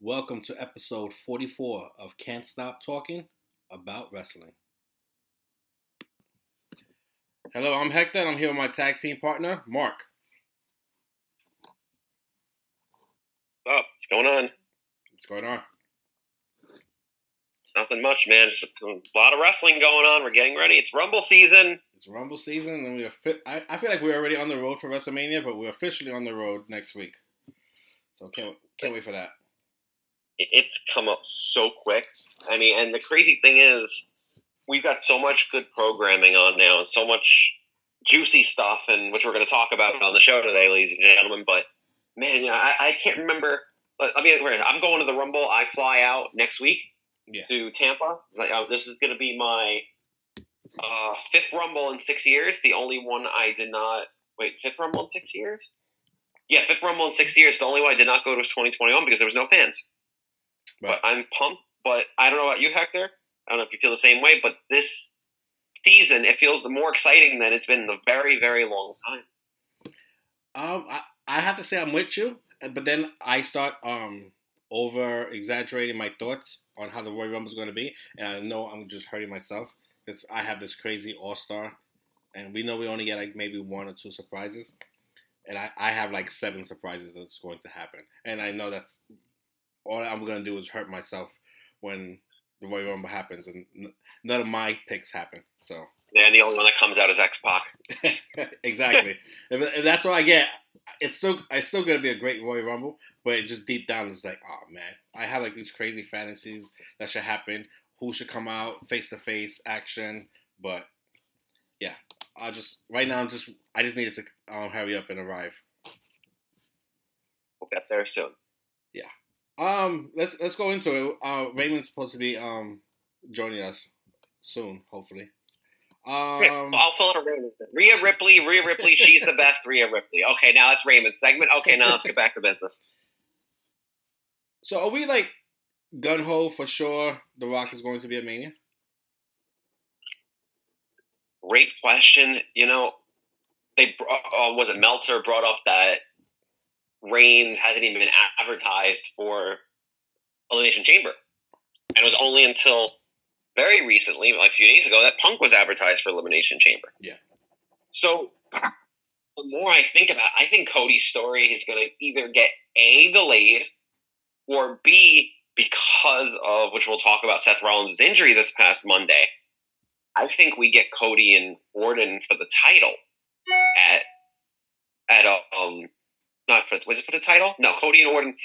Welcome to episode 44 of Can't Stop Talking About Wrestling. Hello, I'm Hector, and I'm here with my tag team partner, Mark. Oh, what's going on? What's going on? Nothing much, man. Just a lot of wrestling going on. We're getting ready. It's Rumble season. It's Rumble season, and we are. Fi- I, I feel like we're already on the road for WrestleMania, but we're officially on the road next week. So can't can't wait for that. It's come up so quick. I mean, and the crazy thing is, we've got so much good programming on now, and so much juicy stuff, and which we're going to talk about on the show today, ladies and gentlemen. But man, I, I can't remember. I mean, I'm going to the Rumble. I fly out next week Yeah. to Tampa. Like, oh, this is going to be my uh, fifth Rumble in six years. The only one I did not wait. Fifth Rumble in six years. Yeah, fifth Rumble in six years. The only one I did not go to was 2021 because there was no fans. Right. But I'm pumped. But I don't know about you, Hector. I don't know if you feel the same way. But this season, it feels more exciting than it's been in a very, very long time. Um, I, I have to say I'm with you, but then I start um over exaggerating my thoughts on how the Royal Rumble is going to be, and I know I'm just hurting myself because I have this crazy All Star, and we know we only get like maybe one or two surprises, and I, I have like seven surprises that's going to happen, and I know that's all I'm going to do is hurt myself when the Royal Rumble happens, and none of my picks happen. So And the only one that comes out is X Pac. exactly. if, if that's what I get, it's still it's still gonna be a great Royal Rumble, but just deep down it's like, oh man, I have like these crazy fantasies that should happen. Who should come out face to face action? But yeah, I just right now I'm just I just needed to um, hurry up and arrive. We'll get there soon. Um, let's let's go into it. Uh, Raymond's supposed to be um joining us soon, hopefully. Um, I'll fill in for Raymond. Rhea Ripley, Rhea Ripley, she's the best Rhea Ripley. Okay, now that's Raymond's segment. Okay, now let's get back to business. so are we like gun ho for sure? The Rock is going to be a Mania. Great question. You know, they brought, uh, was it Meltzer brought up that Reigns hasn't even been advertised for Elimination Chamber, and it was only until very recently, like a few days ago, that Punk was advertised for Elimination Chamber. Yeah. So the more I think about, it, I think Cody's story is going to either get a delayed or b because of which we'll talk about Seth Rollins' injury this past Monday. I think we get Cody and Orton for the title at at um not for was it for the title? No, Cody and Orton.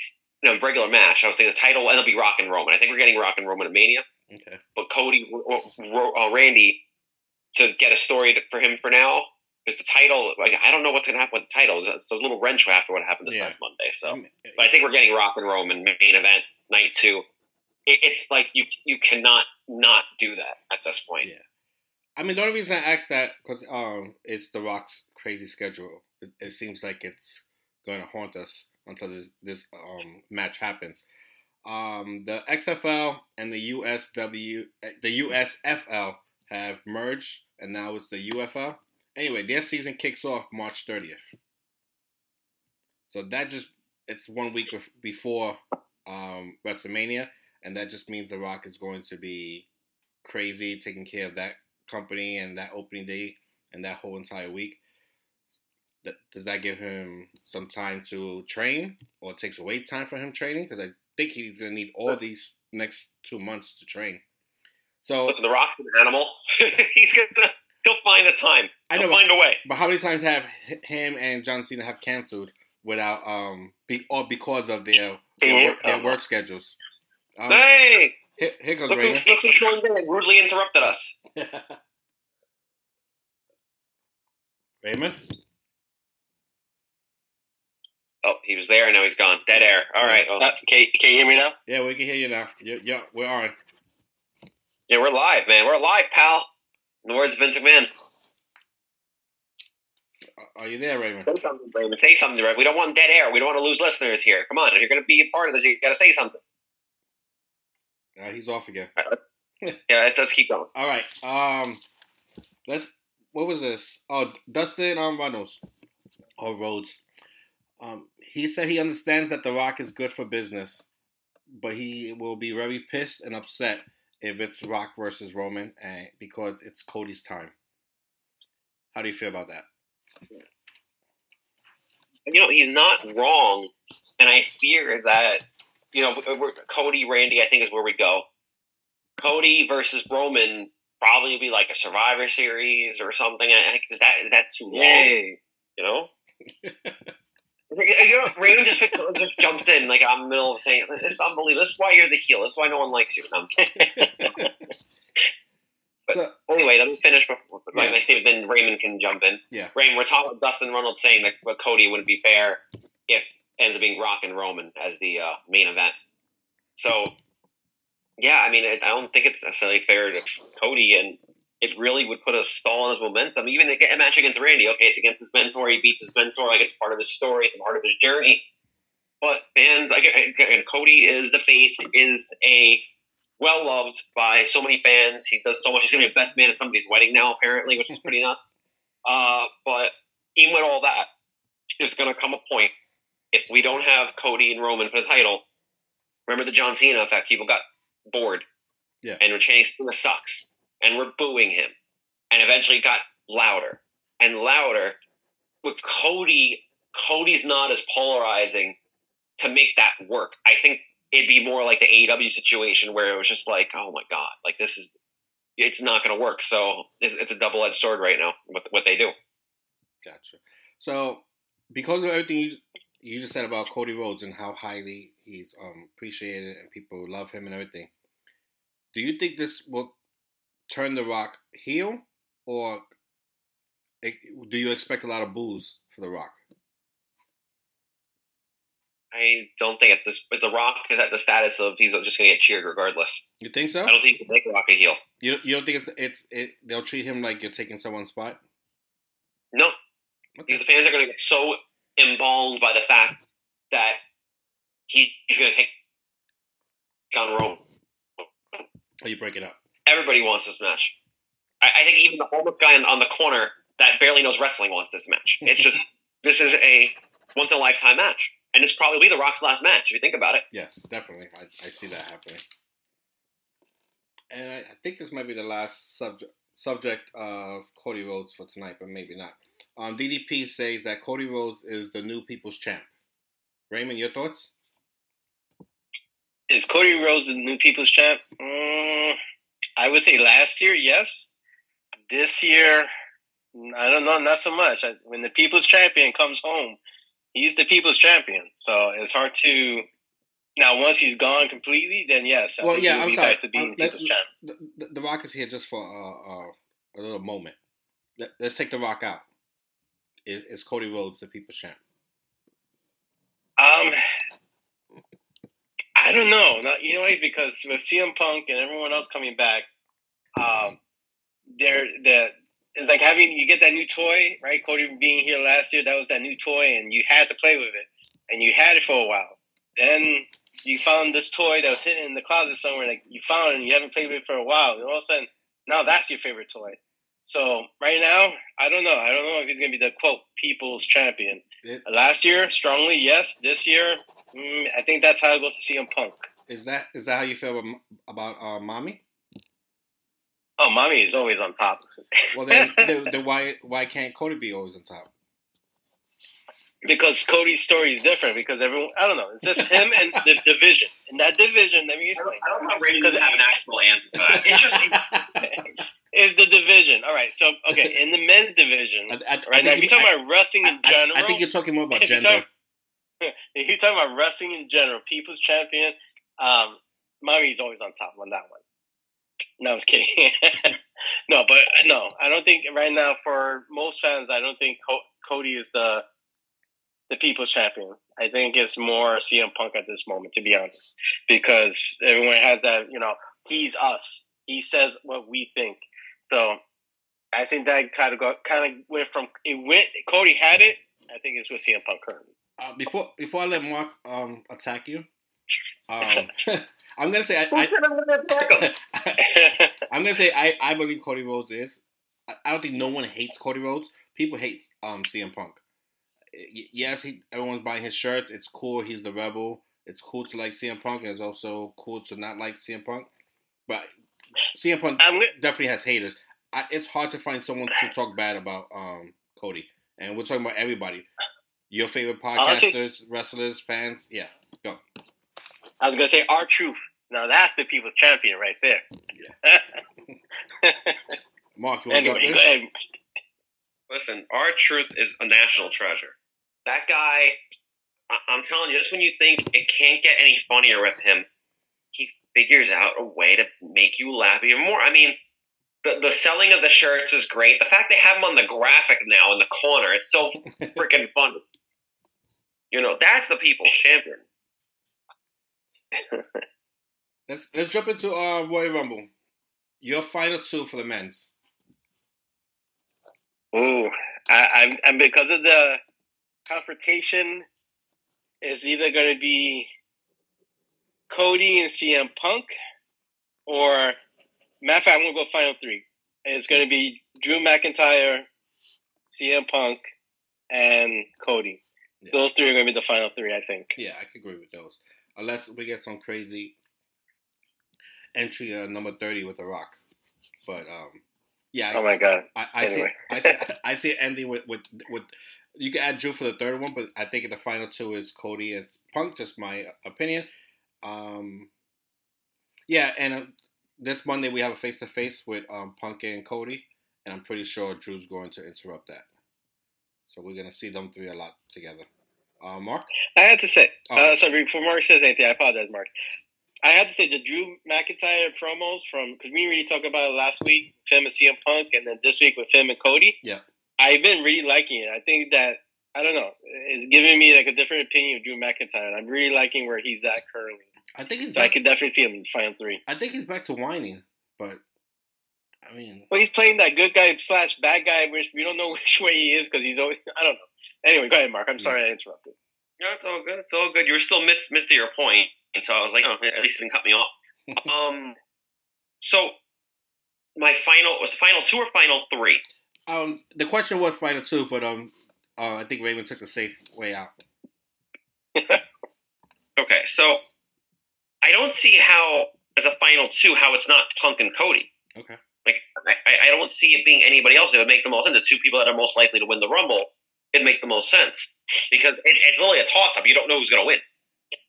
No, regular match. I was thinking the title, and it'll be Rock and Roman. I think we're getting Rock and Roman at Mania, Okay. but Cody, Ro- Ro- uh, Randy, to get a story to, for him for now. Because the title, like I don't know what's gonna happen with the title. It's a, it's a little wrench after what happened this Yeah. last Monday. So, but I think we're getting Rock and Roman main event night two. It, it's like you you cannot not do that at this point. Yeah. I mean, the only reason I asked that because um, it's The Rock's crazy schedule. It, it seems like it's going to haunt us until this this um, match happens. Um, the XFL and the USW, uh, the USFL have merged, and now it's the UFL. Anyway, their season kicks off March 30th. So that just it's one week before um, WrestleMania, and that just means The Rock is going to be crazy taking care of that company and that opening day and that whole entire week. Does that give him some time to train, or takes away time for him training? Because I think he's gonna need all these next two months to train. So Look, The Rock's an animal. He's gonna he'll find the time. I He'll know, find a way. but how many times have him and John Cena have canceled without um be, or because of their their, work, their work schedules? Um, hey, here, here goes look, who- look who's in. Rudely interrupted us. Raymond. Oh, he was there and now he's gone. Dead air. All right. Well, Uh, can, can you hear me now? Yeah, we can hear you now. Yeah, yeah we're on. yeah, we're live, man. We're live, pal. In the words of Vince McMahon. Are you there, Raymond? Say something, Raymond. Say something, Rick. We don't want dead air. We don't want to lose listeners here. Come on. If you're going to be a part of this, you got to say something. Uh, he's off again. Yeah, let's, let's keep going. All right. Um, let's. What was this? Oh, Dustin on Runnels or Rhodes. Um, he said he understands that The Rock is good for business, but he will be very pissed and upset if it's Rock versus Roman, and because it's Cody's time. How do you feel about that? You know, he's not wrong, and I fear that you know Cody Randy. I think is where we go. Cody versus Roman probably be like a Survivor Series or something. Is that is that too long? Yay. You know. you know, Raymond just, just jumps in like I'm in the middle of saying, "It's unbelievable. This is why you're the heel. This is why no one likes you." No, but so, anyway, let me finish before yeah. my statement. Then Raymond can jump in. Yeah, Raymond, we're talking about Dustin Reynolds saying that well, Cody wouldn't be fair if ends up being Rock and Roman as the uh, main event. So, yeah, I mean, I don't think it's necessarily fair to Cody, and it really would put a stall on his momentum. Even a match against Randy, okay, it's against his mentor. He beats his mentor. Like it's part of his story. It's part of his journey. But fans, like, and Cody is the face. Is a well loved by so many fans. He does so much. He's gonna be a best man at somebody's wedding now, apparently, which is pretty nuts. Uh, but even with all that, there's gonna come a point if we don't have Cody and Roman for the title. Remember the John Cena effect? People got bored. Yeah. And the sucks and we're booing him. And eventually got louder and louder. With Cody, Cody's not as polarizing to make that work. I think it'd be more like the AEW situation where it was just like, oh my god, like this is, it's not going to work. So it's, it's a double edged sword right now. What what they do. Gotcha. So because of everything you you just said about Cody Rhodes and how highly he's um, appreciated and people love him and everything, do you think this will turn The Rock heel, or do you expect a lot of boos for The Rock? I don't think at this, The Rock is at the status of he's just going to get cheered regardless. You think so? I don't think you can make The Rock a heel. You you don't think it's it's it, they'll treat him like you're taking someone's spot? No, okay. because the fans are going to get so embalmed by the fact that he, he's going to take on Rome. How you break it up? Everybody wants this match. I, I think even the homeless guy on, on the corner that barely knows wrestling wants this match. It's just this is a once in a lifetime match, and this probably be the Rock's last match if you think about it. Yes, definitely. I, I see that happening. And I, I, think this might be the last subject subject of Cody Rhodes for tonight, but maybe not. Um, DDP says that Cody Rhodes is the new People's Champ. Raymond, your thoughts? Is Cody Rhodes the new People's Champ? Mm, I would say last year, yes. This year, I don't know, not so much. I, when the people's champion comes home, he's the people's champion. So it's hard to. Now, once he's gone completely, then yes. I well, yeah, I'm sorry. Um, let, the, the, the, Rock is here just for uh, uh, a little moment. Let, us take the Rock out. Is, is Cody Rhodes the people's champ? Um, I don't know. Not, you know, because with CM Punk and everyone else coming back, um, there the it's like having you get that new toy, right? Cody being here last year, that was that new toy, and you had to play with it, and you had it for a while. Then you found this toy that was hidden in the closet somewhere, like you found it and you haven't played with it for a while. And all of a sudden, now that's your favorite toy. So right now, I don't know. I don't know if he's gonna be the quote people's champion. It, Last year, strongly yes. This year, Mm, I think that's how it goes to CM Punk. Is that is that how you feel about, about uh, mommy? Oh, mommy is always on top. well, then, then, then why why can't Cody be always on top? Because Cody's story is different. Because everyone, I don't know, it's just him and the division. In that division, let me explain. I don't, I don't know Raymond have an actual answer to that. Interesting. is the division. All right, so okay, in the men's division, I, I, right I now, if you're talking I, about wrestling in general, I, think you're talking more about gender. He's talking about wrestling in general. People's champion. Um, Mommy's always on top on that one. No, I was kidding. no, but no, I don't think right now for most fans, I don't think Co- Cody is the the people's champion. I think it's more CM Punk at this moment, to be honest, because everyone has that. You know, he's us. He says what we think. So I think that kind of got kind of went from it went. Cody had it. I think it's with CM Punk currently. Uh, before before I let Mark um, attack you, um, I'm gonna say I, I, am gonna say I, I believe Cody Rhodes is. I, I, don't think no one hates Cody Rhodes. People hate um, CM Punk. Yes, he everyone's buying his shirts. It's cool. He's the rebel. it's cool to like CM Punk, and it's also cool to not like CM Punk. But CM Punk I'm definitely has haters. I, it's hard to find someone to talk bad about um, Cody, and we're talking about everybody. Your favorite Honestly- podcasters, wrestlers, fans. Yeah, go. I was gonna say R-Truth. Now that's the people's champion right there. Yeah. Mark, you want to anyway, jump go in? ahead. Listen, R-Truth is a national treasure. That guy, I- I'm telling you, just when you think it can't get any funnier with him, he figures out a way to make you laugh even more. I mean, the, the selling of the shirts was great. The fact they have him on the graphic now in the corner, it's so freaking funny. You know, that's the people's champion. Let's let's jump into uh, Royal Rumble. Your final two for the men's. Ooh, I, I'm, and because of the confrontation, it's either going to be Cody and CM Punk, or matter of fact, I'm going to go final three. And it's going to be Drew McIntyre, CM Punk, and Cody. Yeah. Those three are going to be the final three, I think. Yeah, I could agree with those. Unless we get some crazy entry uh, number thirty with The Rock. But um, yeah, I- Oh my god! I, I see. I see. I see it ending with, with with. You can add Drew for the third one, but I think the final two is Cody and Punk. Just my opinion. Um, yeah, and uh, this Monday we have a face to face with um, Punk and Cody, and I'm pretty sure Drew's going to interrupt that. So we're gonna see them three a lot together. Uh, Mark, I had to say, Oh. uh, sorry, before Mark says anything, I apologize, Mark. I had to say the Drew McIntyre promos from because we really talked about it last week, him and CM Punk, and then this week with him and Cody. Yeah. I've been really liking it. I think that I don't know, it's giving me like a different opinion of Drew McIntyre. and I'm really liking where he's at currently, I think he's so I back, could definitely see him in final three. I think he's back to whining, but I mean, Well, he's playing that good guy slash bad guy, which we don't know which way he is because he's always I don't know. Anyway, go ahead, Mark. I'm sorry I interrupted. No, it's all good. It's all good. You were still missed, missed your point. point, and so I was like, oh, at least it didn't cut me off. um, so my final was the final two or final three. um, the question was final two, but um, uh, I think Raven took the safe way out. Okay, so I don't see how as a final two how it's not Punk and Cody. Okay. Like I, I- don't see it being anybody else. It would make the most sense. The two people that are most likely to win the Rumble, it'd make the most sense because it, it's literally a toss up. You don't know who's gonna win.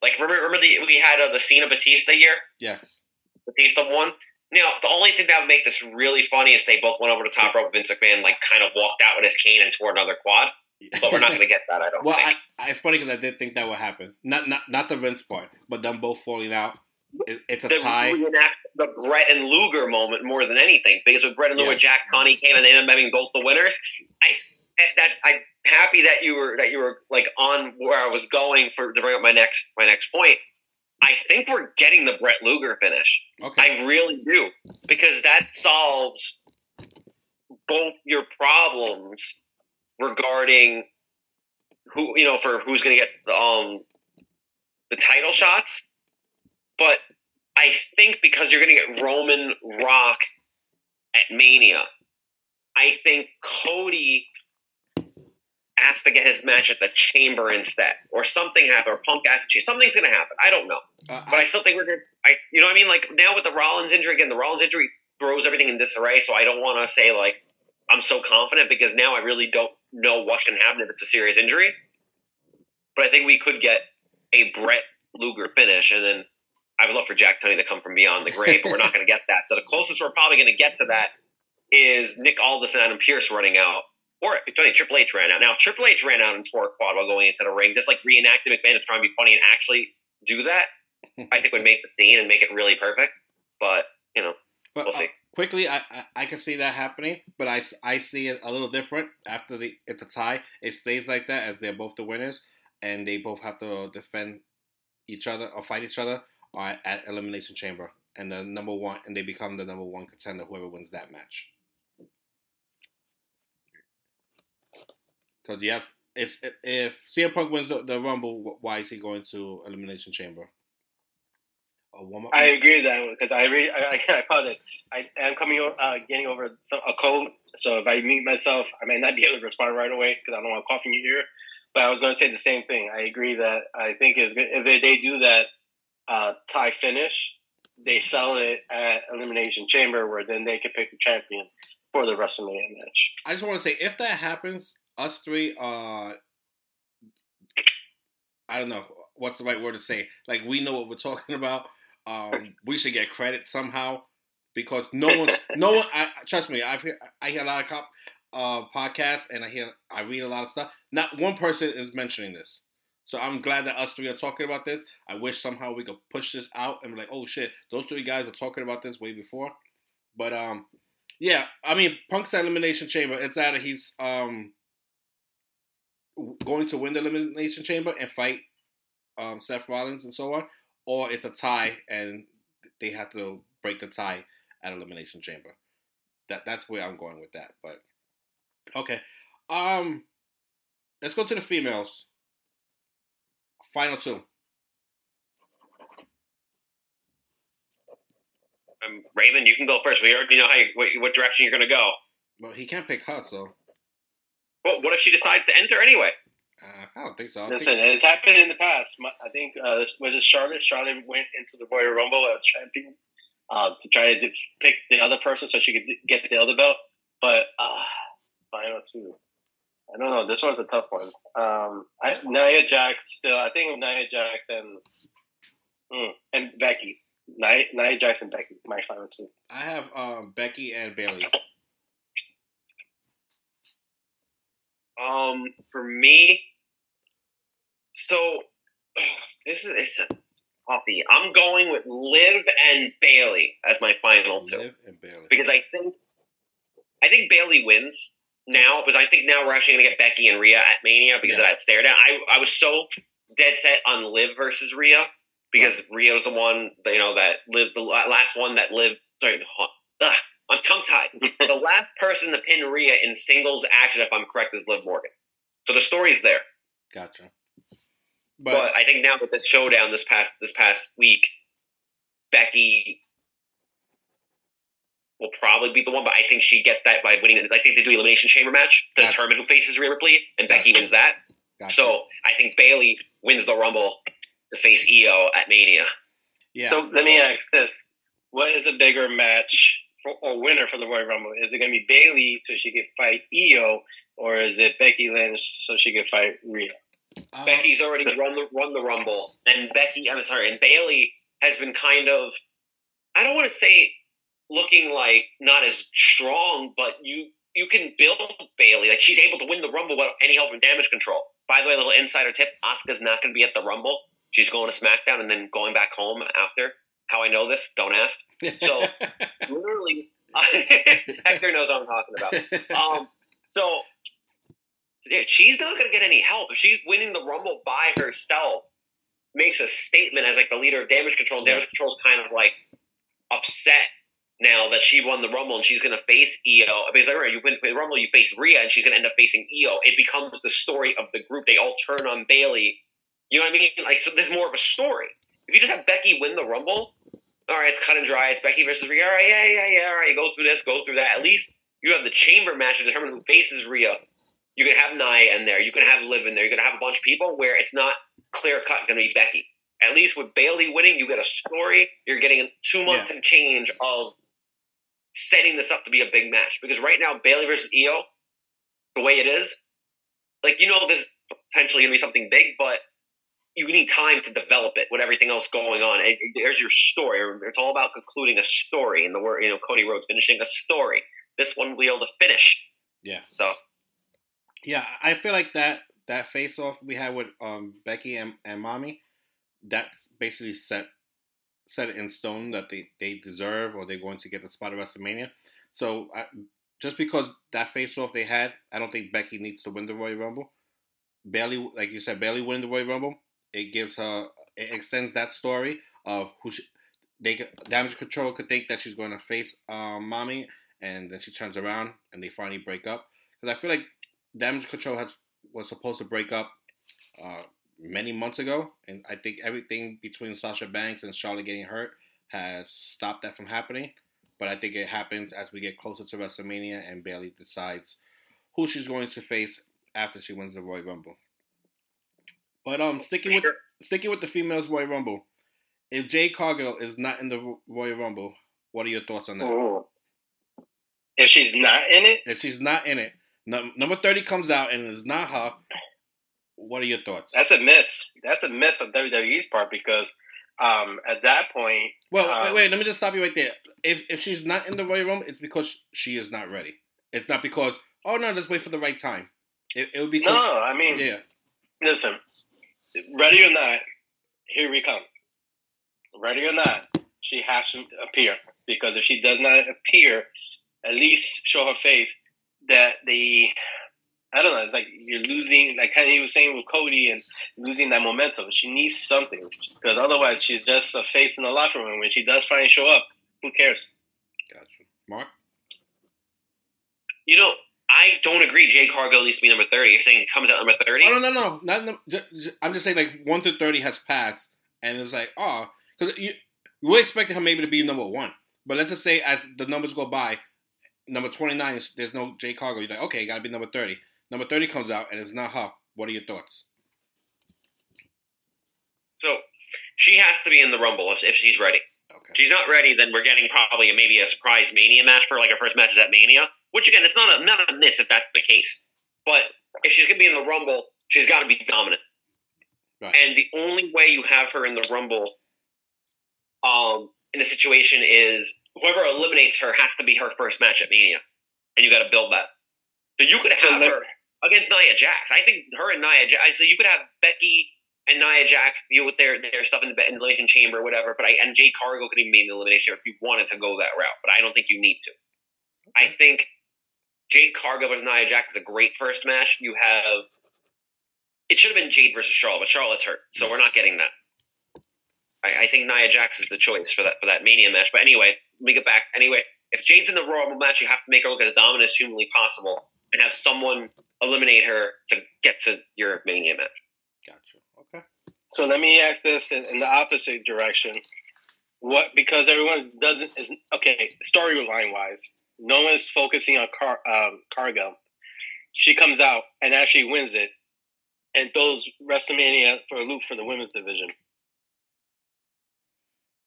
Like remember, remember the, we had uh, the Cena Batista year. Yes. Batista won. Now, the only thing that would make this really funny is they both went over the top rope. Vince McMahon like kind of walked out with his cane and tore another quad. But we're not going to get that. I don't well, think. I, I, it's funny because I did think that would happen. Not not not the Vince part, but them both falling out. It, it's a tie. reenact the Brett and Luger moment more than anything because with Brett and Luger, Yeah. Jack Tunney came and they ended up having both the winners. I that I'm happy that you were that you were like on where I was going for to bring up my next my next point. I think we're getting the Brett Luger finish. Okay. I really do because that solves both your problems regarding who you know for who's going to get um the title shots, but I think because you're going to get Roman Rock at Mania, I think Cody has to get his match at the Chamber instead, or something happen, or Punk has to. Something's going to happen. I don't know. Uh, But I still think we're gonna. I, you know, what I mean, like now with the Rollins injury again, the Rollins injury throws everything in disarray. So I don't want to say like I'm so confident because now I really don't know what can happen if it's a serious injury. But I think we could get a Brett Luger finish, and then I would love for Jack Tunney to come from beyond the grave, but we're not going to get that. So the closest we're probably going to get to that is Nick Aldis and Adam Pearce running out. Or Tony Triple H ran out. Now Triple H ran out in a quad while going into the ring, just like reenacted McMahon to try and be funny and actually do that. I think would make the scene and make it really perfect. But you know, but, we'll uh, see. quickly, I, I I can see that happening, but I I see it a little different after the it's a tie. It stays like that as they're both the winners, and they both have to defend each other or fight each other or at elimination chamber, and the number one and they become the number one contender whoever wins that match. Because have if if CM Punk wins the, the Rumble, why is he going to elimination chamber? A warm. I agree with that because I really, I, I apologize. I am coming, uh, getting over some, a cold, so if I mute myself, I might not be able to respond right away because I don't want to cough in your ear. But I was going to say the same thing. I agree that I think if they do that uh, tie finish, they sell it at Elimination Chamber, where then they can pick the champion for the WrestleMania match. I just want to say, if that happens, us three, uh, I don't know what's the right word to say. Like we know what we're talking about. Um, we should get credit somehow because no one's no one. I, trust me, I've hear, I hear a lot of cop, uh, podcasts and I hear I read a lot of stuff. Not one person is mentioning this. So I'm glad that us three are talking about this. I wish somehow we could push this out and be like, oh shit, those three guys were talking about this way before. But um, yeah, I mean, Punk's elimination chamber. It's either he's um going to win the elimination chamber and fight um, Seth Rollins and so on, or it's a tie and they have to break the tie at elimination chamber. That that's where I'm going with that. But okay, um, let's go to the females. Final two. Um, Raven, you can go first. We already know how you, what, what direction you're going to go. Well, he can't pick her, so. Well, what if she decides to enter anyway? Uh, I don't think so. I Listen, think... it's happened in the past. I think uh, was it Charlotte? Charlotte went into the Royal Rumble as champion uh, to try to pick the other person so she could get the other belt. But uh, final two. I don't know. This one's a tough one. Um, I, Nia Jax still. I think Nia Jax and mm, and Becky. Nia, Nia Jax and Becky. My final two. I have um, Becky and Bayley. Um, for me, so this is it's a coffee. I'm going with Liv and Bayley as my final two. Liv and Bayley. Because I think I think Bayley wins now because I think now we're actually gonna get Becky and Rhea at Mania because Yeah. of that stare down. I I was so dead set on Liv versus Rhea because Rhea's the one you know that lived the last one that lived. Sorry, ugh, I'm tongue tied. the last person to pin Rhea in singles action, if I'm correct, is Liv Morgan. So the story's there. Gotcha. But, But, I think now with this showdown this past this past week, Becky will probably be the one. But I think she gets that by winning. I think they do the elimination chamber match to Gotcha. determine who faces Rhea Ripley, and Becky wins that. gotcha. So I think Bayley wins the Rumble to face Io at Mania. yeah. So let me ask this: What is a bigger match for, or winner for the Royal Rumble? Is it going to be Bayley so she can fight Io, or is it Becky Lynch so she can fight Rhea? Um, Becky's already run the run the Rumble, and Becky, I'm sorry, and Bayley has been kind of, I don't want to say looking like not as strong, but you you can build Bayley like she's able to win the Rumble without any help from damage control. By the way, a little insider tip: Asuka's not going to be at the Rumble. She's going to SmackDown and then going back home after. How I know this? Don't ask. So literally, Hector knows what I'm talking about. Um, so yeah, she's not going to get any help if she's winning the Rumble by herself. Makes a statement as like the leader of Damage Control. Damage Control's kind of like upset now that she won the Rumble and she's going to face Io. Because like, all right, you win the Rumble, you face Rhea, and she's going to end up facing Io. It becomes the story of the group. They all turn on Bayley. You know what I mean? Like, so there's more of a story. If you just have Becky win the Rumble, all right, it's cut and dry. It's Becky versus Rhea. All right, yeah, yeah, yeah. All right, you go through this, go through that. At least you have the chamber match to determine who faces Rhea. You can have Nia in there. You can have Liv in there. You're going to have a bunch of people where it's not clear cut going to be Becky. At least with Bayley winning, you get a story. You're getting two months and change of setting this up to be a big match. Because right now, Bayley versus Io, the way it is, like you know, there's potentially to be something big, but you need time to develop it with everything else going on. It, it- there's your story. It's all about concluding a story. And the word, you know, Cody Rhodes finishing a story. This one will be able to finish. Yeah. So Yeah, I feel like that that face off we had with um, Becky and, and Mommy, that's basically set set in stone that they, they deserve or they're going to get the spot at WrestleMania. So I, just because that face off they had, I don't think Becky needs to win the Royal Rumble. Bayley, like you said, Bayley winning the Royal Rumble, it gives her it extends that story of who she, they Damage Control could think that she's going to face um, Mommy, and then she turns around and they finally break up. Because I feel like Damage Control has was supposed to break up uh, many months ago, and I think everything between Sasha Banks and Charlotte getting hurt has stopped that from happening. But I think it happens as we get closer to WrestleMania and Bayley decides who she's going to face after she wins the Royal Rumble. But um, sticking with sticking with the females Royal Rumble, if Jade Cargill is not in the Royal Rumble, what are your thoughts on that? Ooh. If she's not in it, If she's not in it, num- number thirty comes out and it's not her. What are your thoughts? that's a miss. That's a miss on WWE's part because um, at that point, well, um, wait, wait, let me just stop you right there. If if she's not in the Royal Rumble, it's because she is not ready. It's not because oh no, let's wait for the right time. It, it would be no, I mean, yeah, listen, ready or not, here we come. Ready or not, she has to appear because if she does not appear, at least show her face that the I don't know, it's like you're losing, like kind of you was saying with Cody and losing that momentum. She needs something because otherwise she's just a face in the locker room. When she does finally show up, who cares? gotcha. Mark, You know, I don't agree. Jade Cargill needs to be number thirty. You're saying it comes out number thirty? oh no no no, not num- ju- ju- I'm just saying like one to thirty has passed, and it's like oh, because you we expected her maybe to be number one, but let's just say as the numbers go by, number twenty nine is there's no Jade Cargill. You're like okay, you gotta be number thirty. Number thirty comes out and it's not her. What are your thoughts? So she has to be in the Rumble if, if she's ready. Okay. If she's not ready, then we're getting probably a, maybe a surprise Mania match for like her first match is at Mania. Which again, it's not a not a miss if that's the case. But if she's gonna be in the Rumble, she's got to be dominant. Right. And the only way you have her in the Rumble, um, in a situation is whoever eliminates her has to be her first match at Mania, and you got to build that. So you could So have let- her against Nia Jax. I think her and Nia Jax. So you could have Becky and Nia Jax deal with their their stuff in the elimination chamber, or whatever. But I and Jade Cargill could even be in the elimination chamber if you wanted to go that route. But I don't think you need to. I think Jade Cargill versus Nia Jax is a great first match. You have it should have been Jade versus Charlotte, but Charlotte's hurt, so we're not getting that. I, I think Nia Jax is the choice for that for that Mania match. But anyway, let me get back. Anyway, if Jade's in the Royal Rumble match, you have to make her look as dominant as humanly possible, and have someone eliminate her to get to your Mania match. Gotcha. Okay. So let me ask this in, in the opposite direction. What because everyone doesn't is okay storyline wise, no one's focusing on Car, um, Cargill. She comes out and actually wins it, and throws WrestleMania for a loop for the women's division.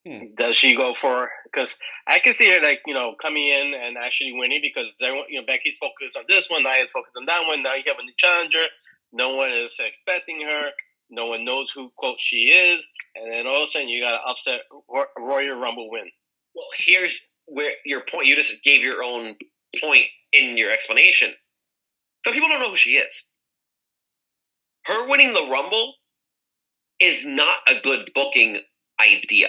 Hmm. Does she go for? Because I can see her like you know coming in and actually winning because everyone you know Becky's focused on this one, Nia's focused on that one. Now you have a new challenger. No one is expecting her. No one knows who quote she is, and then all of a sudden you got an upset Ro- Royal Rumble win. Well, here's where your point. You just gave your own point in your explanation. Some people don't know who she is. Her winning the Rumble is not a good booking idea.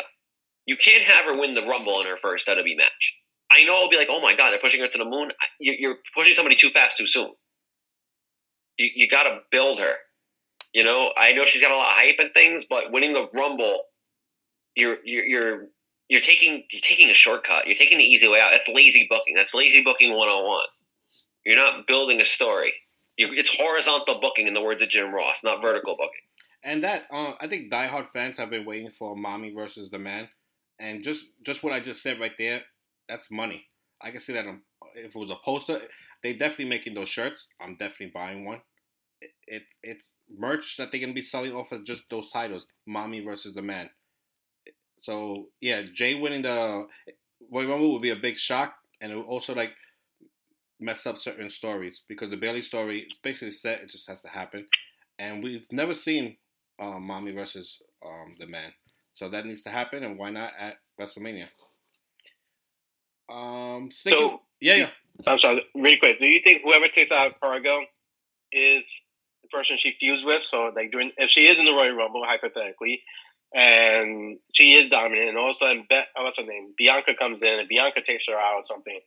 You can't have her win the Rumble in her first WWE match. I know it'll be like, oh my god, they're pushing her to the moon. You- You're pushing somebody too fast, too soon. You you got to build her. You know, I know she's got a lot of hype and things, but winning the Rumble, you're you're you're you're taking you're taking a shortcut. You're taking the easy way out. That's lazy booking. That's lazy booking 101. You're not building a story. You, it's horizontal booking, in the words of Jim Ross, not vertical booking. And that uh, I think diehard fans have been waiting for mommy versus the man, and just just what I just said right there, that's money. I can see that on, if it was a poster, they definitely making those shirts. I'm definitely buying one. It, it it's merch that they're gonna be selling off of just those titles, mommy versus the man. So yeah, Jade winning the Royal Rumble would be a big shock, and it would also like mess up certain stories because the Bayley story is basically set. It just has to happen, and we've never seen um, mommy versus um, the man, so that needs to happen. And why not at WrestleMania? Um, sticking, So- yeah, yeah. I'm sorry, really quick. Do you think whoever takes out Cargill is the person she fused with? So, like, during if she is in the Royal Rumble, hypothetically, and she is dominant, and all of a sudden, Be- oh, what's her name? Bianca comes in, and Bianca takes her out or something.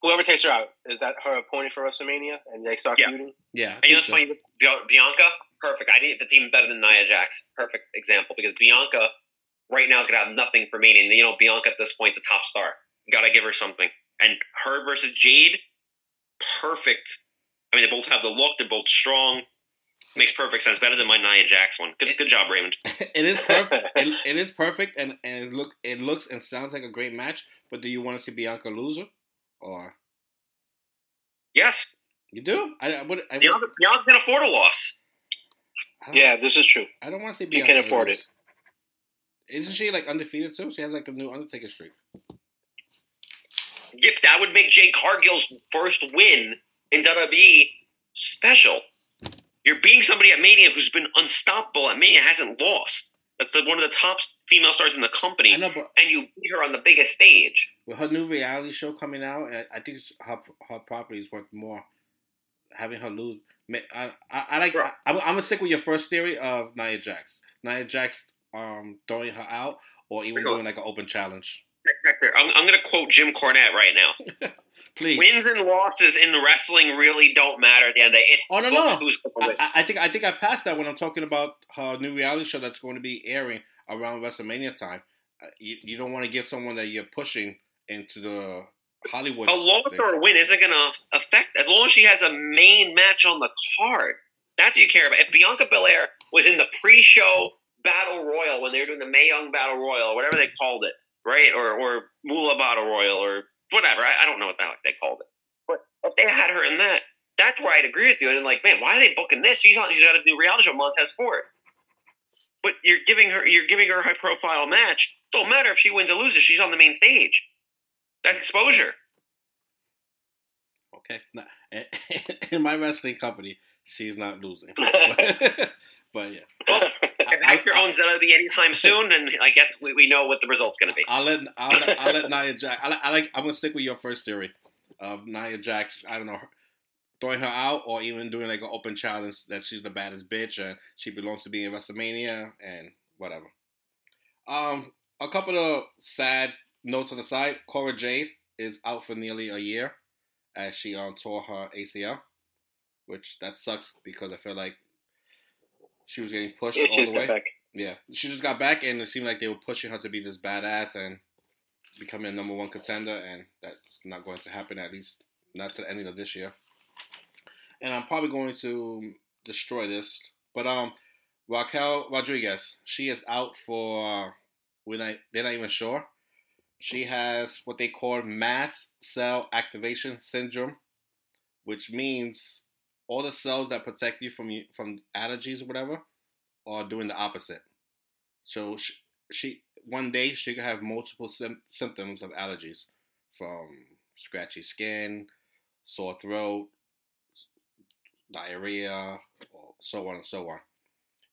Whoever takes her out is that her opponent for WrestleMania, and they start Yeah. feuding. Yeah, I And you know think what's so. funny? Bianca, perfect. I think that's even better than Nia Jax. Perfect example because Bianca right now is gonna have nothing for Mania. And you know, Bianca at this point is a top star. Gotta give her something. And her versus Jade, perfect. I mean, they both have the look. They're both strong. Makes perfect sense. Better than my Nia Jax one. Good, good job, Raymond. it is perfect. it, it is perfect, and and it look it looks and sounds like a great match. But do you want to see Bianca lose or Yes, you do? I, I would. I would Bianca, Bianca can afford a loss. Yeah, this is true. I don't want to see Bianca. You Bianca. can afford lose. Isn't she like undefeated too? She has like a new Undertaker streak. Yep, that would make Jade Cargill's first win in WWE special. You're beating somebody at Mania who's been unstoppable at Mania, hasn't lost. That's the, one of the top female stars in the company, I know, but and you beat her on the biggest stage. with her new reality show coming out, I, I think her her property is worth more. Having her lose, I I, I like. Bro. I, I'm gonna stick with your first theory of Nia Jax. Nia Jax um throwing her out, or even doing like an open challenge. I'm, I'm going to quote Jim Cornette right now. Please. Wins and losses in wrestling really don't matter at the end of the day. It's Oh, no, no. who's going to win. I, I- think I think I passed that when I'm talking about her new reality show that's going to be airing around WrestleMania time. Uh, You, you don't want to give someone that you're pushing into the Hollywood. A loss thing. or a win isn't going to affect as long as she has a main match on the card. That's what you care about. If Bianca Belair was in the pre-show battle royal when they were doing the Mae Young battle royal, or whatever they called it, right, or or Moolah battle royal, or whatever, I, I don't know what the they called it. But if they had her in that, that's where I'd agree with you. And like, man, why are they booking this? She's on. She's got a new reality show, Montez Ford. But you're giving her, you're giving her a high-profile match. Don't matter if she wins or loses. She's on the main stage. That's exposure. Okay. In my wrestling company, she's not losing. but yeah, if I- Hector I- owns WWE anytime soon, then I guess we, we know what the result's going to be. I'll let I'll let, I'll let Nia Jax. I, I like. I'm gonna stick with your first theory of Nia Jax. I don't know, throwing her out or even doing like an open challenge that she's the baddest bitch and she belongs to being in WrestleMania and whatever. Um, a couple of sad notes on the side. Cora Jade is out for nearly a year as she um, tore her ACL, which that sucks because I feel like she was getting pushed It's all the way. fact. Yeah, she just got back, and it seemed like they were pushing her to be this badass and becoming a number one contender, and that's not going to happen at least not to the ending of this year. And I'm probably going to destroy this, but um, Raquel Rodriguez, she is out for we're not they're not even sure. She has what they call mast cell activation syndrome, which means all the cells that protect you from you from allergies or whatever are doing the opposite. So she, she one day she could have multiple sym- symptoms of allergies, from scratchy skin, sore throat, s- diarrhea, or so on and so on.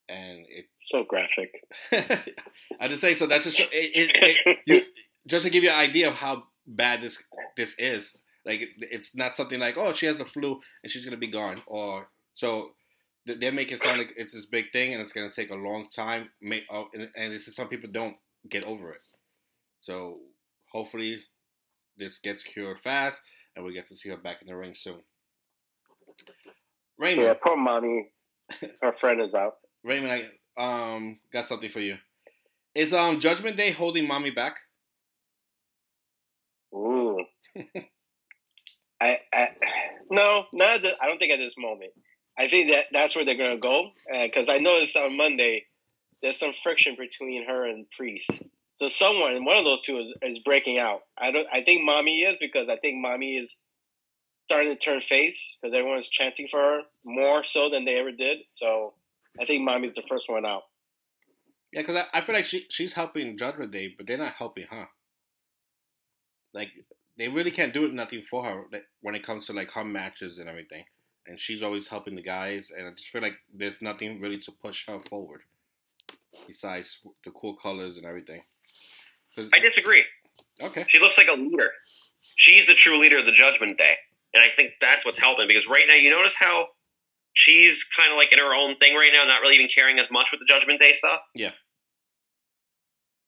And it, So graphic. I just say so. That's just it, it, it, you just to give you an idea of how bad this this is. Like it, it's not something like oh she has the flu and she's gonna be gone or so they're making it sound like it's this big thing and it's gonna take a long time. Oh, and, and it's some people don't get over it. So hopefully this gets cured fast and we get to see her back in the ring soon. Raymond, Yeah, poor mommy. Her friend is out. Raymond, I um got something for you. Is um Judgment Day holding mommy back? Ooh. I, I no, not the, I don't think at this moment. I think that that's where they're gonna go uh, because I noticed on Monday there's some friction between her and Priest. So someone, one of those two, is, is breaking out. I don't. I think mommy is because I think mommy is starting to turn face because everyone's chanting for her more so than they ever did. So I think mommy's the first one out. Yeah, because I, I feel like she she's helping Judgment Day, but they're not helping her. Like they really can't do nothing for her when it comes to like her matches and everything. And she's always helping the guys, and I just feel like there's nothing really to push her forward besides the cool colors and everything. I disagree. okay, She looks like a leader. She's the true leader of the Judgment Day, and I think that's what's helping because right now you notice how she's kind of like in her own thing right now, not really even caring as much with the Judgment Day stuff. Yeah.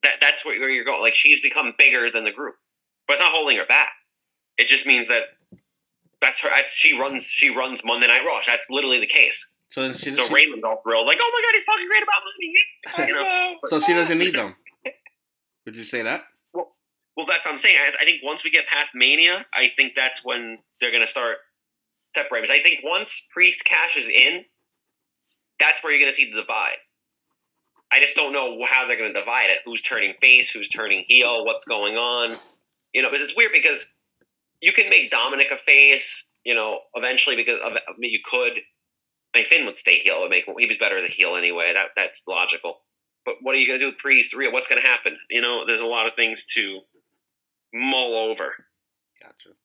That that's where where you're going. Like she's become bigger than the group, but it's not holding her back. It just means that that's her. She runs. She runs Monday Night Raw. That's literally the case. so then she, So she Raymond's all thrilled, like, "Oh my god, he's talking great about money." You know, so she doesn't need them. Would you say that? Well, that's what I'm saying. I, I think once we get past Mania, I think that's when they're going to start separating. I think once Priest cashes in, that's where you're going to see the divide. I just don't know how they're going to divide it. Who's turning face? Who's turning heel? What's going on? You know, because it's weird because you can make Dominic a face. You know, eventually because of, I mean, you could. I mean, Finn would stay heel. Would make he was better as a heel anyway. That that's logical. But what are you going to do with Priest? Real? What's going to happen? You know, there's a lot of things to mull over. Gotcha.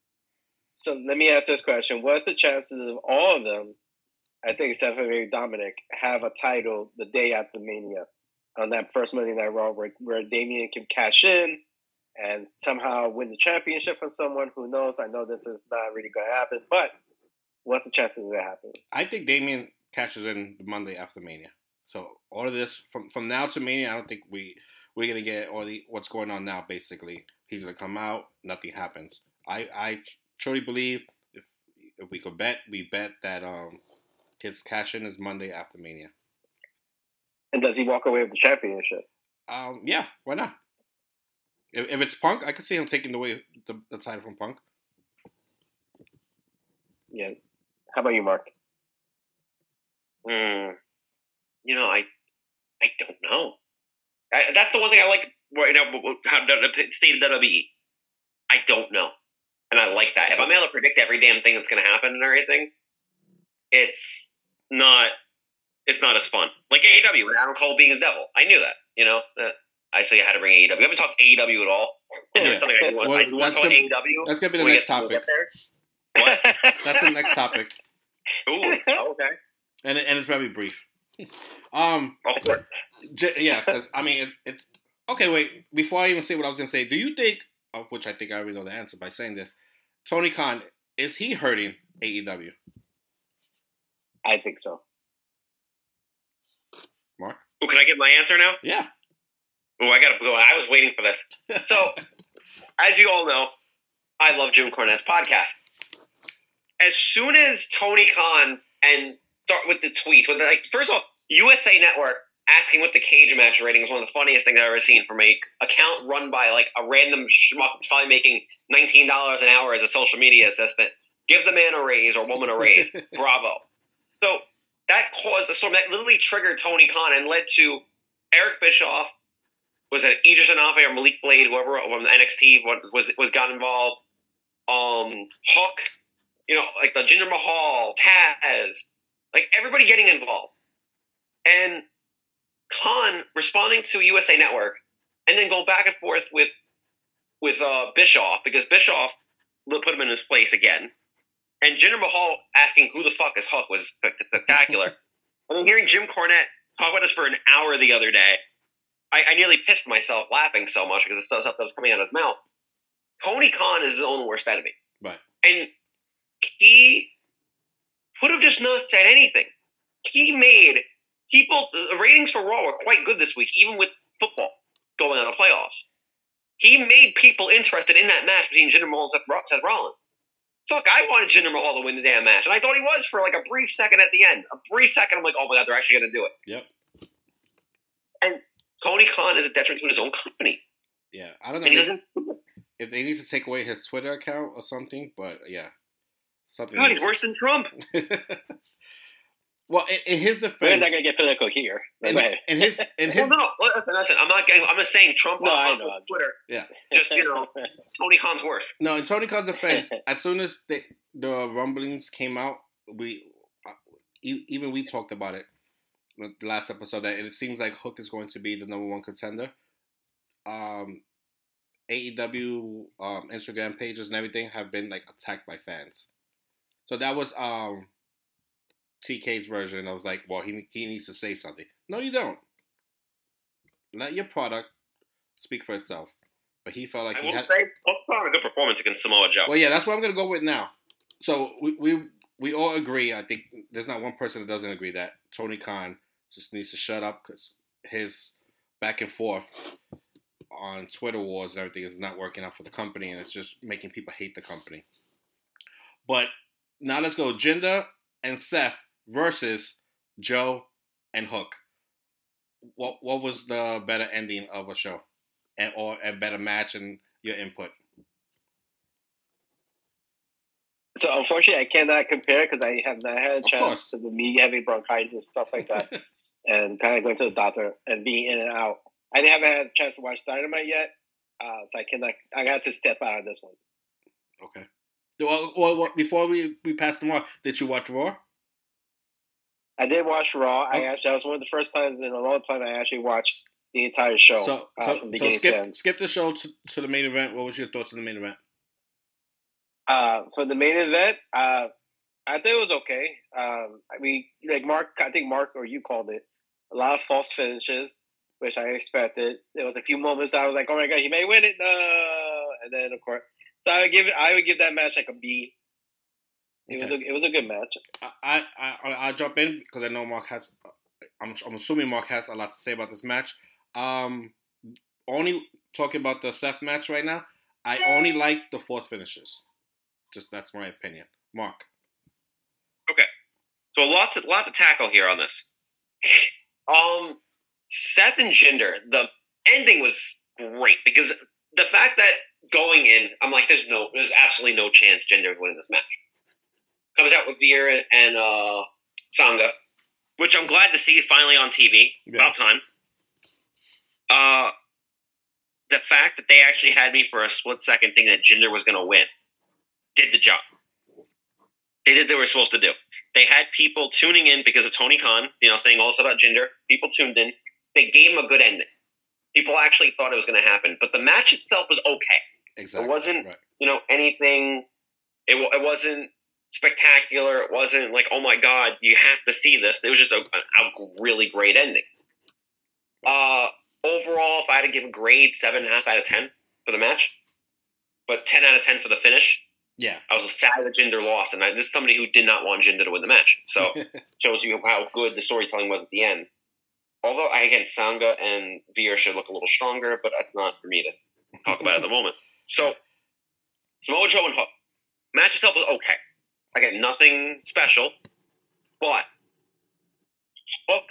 So let me ask this question: What's the chances of all of them? I think except for maybe Dominic have a title the day after Mania on that first Monday Night Raw, where, where Damian can cash in and somehow win the championship from someone who knows. I know this is not really going to happen, but what's the chances of that happening? I think Damian catches in the Monday after Mania. So all of this from from now to Mania, I don't think we we're gonna get all the what's going on now. Basically, he's gonna come out, nothing happens. I I truly believe if if we could bet, we bet that um his cash in is Monday after Mania. And does he walk away with the championship? Um, yeah, why not? If, if it's Punk, I can see him taking away the, the title from Punk. Yeah. How about you, Mark? Hmm. You know, I I don't know. I, that's the one thing I like right now. How the state of WWE. I don't know, and I like that. If I'm able to predict every damn thing that's going to happen and everything, it's not it's not as fun. Like AEW with Adam Cole being a devil. I knew that. You know that. Actually, I had to bring AEW. We haven't talked AEW at all. Yeah. something I do want, Well, I do want that's to talk gonna- AEW. That's gonna be the next get- when we topic. What? That's the next topic, Ooh, oh, okay. and and it's very brief. Um, Of course. J- yeah, because I mean, it's, it's okay. Wait, before I even say what I was gonna say, do you think, of which I think I already know the answer by saying this, Tony Khan is he hurting AEW? I think so. Mark? Ooh, can I get my answer now? Yeah. Oh, I gotta go. I was waiting for this. So, as you all know, I love Jim Cornette's podcast. As soon as Tony Khan and start with the tweets, with the, like first of all, USA Network asking what the cage match rating is one of the funniest things I've ever seen from a account run by like a random schmuck that's probably making nineteen dollars an hour as a social media assistant. Give the man a raise or woman a raise. Bravo. So that caused the storm that literally triggered Tony Khan and led to Eric Bischoff was it Edris Enofé or Malik Blade, whoever from the NXT what- was was got involved. Um, Hook, you know, like the Jinder Mahal, Taz, like everybody getting involved, and Khan responding to USA Network, and then go back and forth with with uh, Bischoff because Bischoff put him in his place again, and Jinder Mahal asking who the fuck is Hook was spectacular. and then hearing Jim Cornette talk about this for an hour the other day. I, I nearly pissed myself laughing so much because the stuff that was coming out of his mouth. Tony Khan is his own worst enemy. Right. And he would have just not said anything. He made people, the ratings for Raw were quite good this week, even with football going on the playoffs. He made people interested in that match between Jinder Mahal and Seth, Ro- Rollins. Fuck, I wanted Jinder Mahal to win the damn match, and I thought he was for like a brief second at the end. A brief second, I'm like, oh my god, they're actually going to do it. Yep. Tony Khan is a detriment to his own company. Yeah, I don't know And he if, if they need to take away his Twitter account or something, but yeah, something. God, he's worse than Trump. well, in, in his defense, We're not gonna get political here. in, Go ahead. in his in Well, his no, listen, listen. I'm not. Getting, I'm just saying Trump No, on, I on. Twitter. Yeah. Just you know, Tony Khan's worse. no, in Tony Khan's defense, as soon as the the rumblings came out, we uh, e- even we talked about it with the last episode that it seems like Hook is going to be the number one contender. Um, AEW um, Instagram pages and everything have been like attacked by fans. So that was um TK's version. I was like, well, he he needs to say something. No, you don't. Let your product speak for itself. But he felt like I he had. say, a good performance against Samoa Joe. Well, yeah, that's what I'm gonna go with now. So we we we all agree. I think there's not one person that doesn't agree that Tony Khan just needs to shut up because his back and forth on Twitter wars and everything is not working out for the company, and it's just making people hate the company. But now let's go Jinder and Seth versus Joe and Hook. What what was the better ending of a show, and or a better match and your input? So unfortunately, I cannot compare because I have not had a chance to the me having bronchitis and stuff like that, and kind of going to the doctor and being in and out. I haven't had a chance to watch Dynamite yet, uh, so I cannot. I got to step out of this one. Okay. Well, well, before we we pass them on, did you watch Raw? I did watch Raw. I actually that was one of the first times in a long time I actually watched the entire show. So, uh, so, so skip skip the show to, to the main event. What was your thoughts on the main event? Uh, for the main event, uh, I think it was okay. Um, I mean, like Mark, I think Mark or you called it a lot of false finishes, which I expected. There was a few moments I was like, "Oh my god, he may win it!" No, and then of course, so I would give it. I would give that match like a B. It was a, it was a good match. I I I I'll jump in because I know Mark has. I'm I'm assuming Mark has a lot to say about this match. Um, only talking about the Seth match right now. I only like the false finishes. Just that's my opinion. Mark. Okay. So a lot to lot to tackle here on this. Um, Seth and Jinder, the ending was great because the fact that going in, I'm like, there's no, there's absolutely no chance Jinder is winning this match. Comes out with Veer and uh, Sangha, which I'm glad to see finally on TV. Yeah. About time. Uh, the fact that they actually had me for a split second thinking that Jinder was going to win did the job. They did what they were supposed to do. They had people tuning in because of Tony Khan, you know, saying all this about Jinder. People tuned in. They gave him a good ending. People actually thought it was going to happen, but the match itself was okay. Exactly. It wasn't- right. You know, anything. It, it wasn't spectacular. It wasn't like, oh my god, you have to see this. It was just a, a really great ending. Uh, overall, if I had to give a grade, seven and a half out of ten for the match, but ten out of ten for the finish. Yeah. I was sad that Jinder lost, and I, this is somebody who did not want Jinder to win the match. So shows you how good the storytelling was at the end. Although, I, again, Sangha and Veer should look a little stronger, but that's not for me to talk about at the moment. So, Samoa Joe and Hook. Match itself was okay. Again, nothing special, but Hook.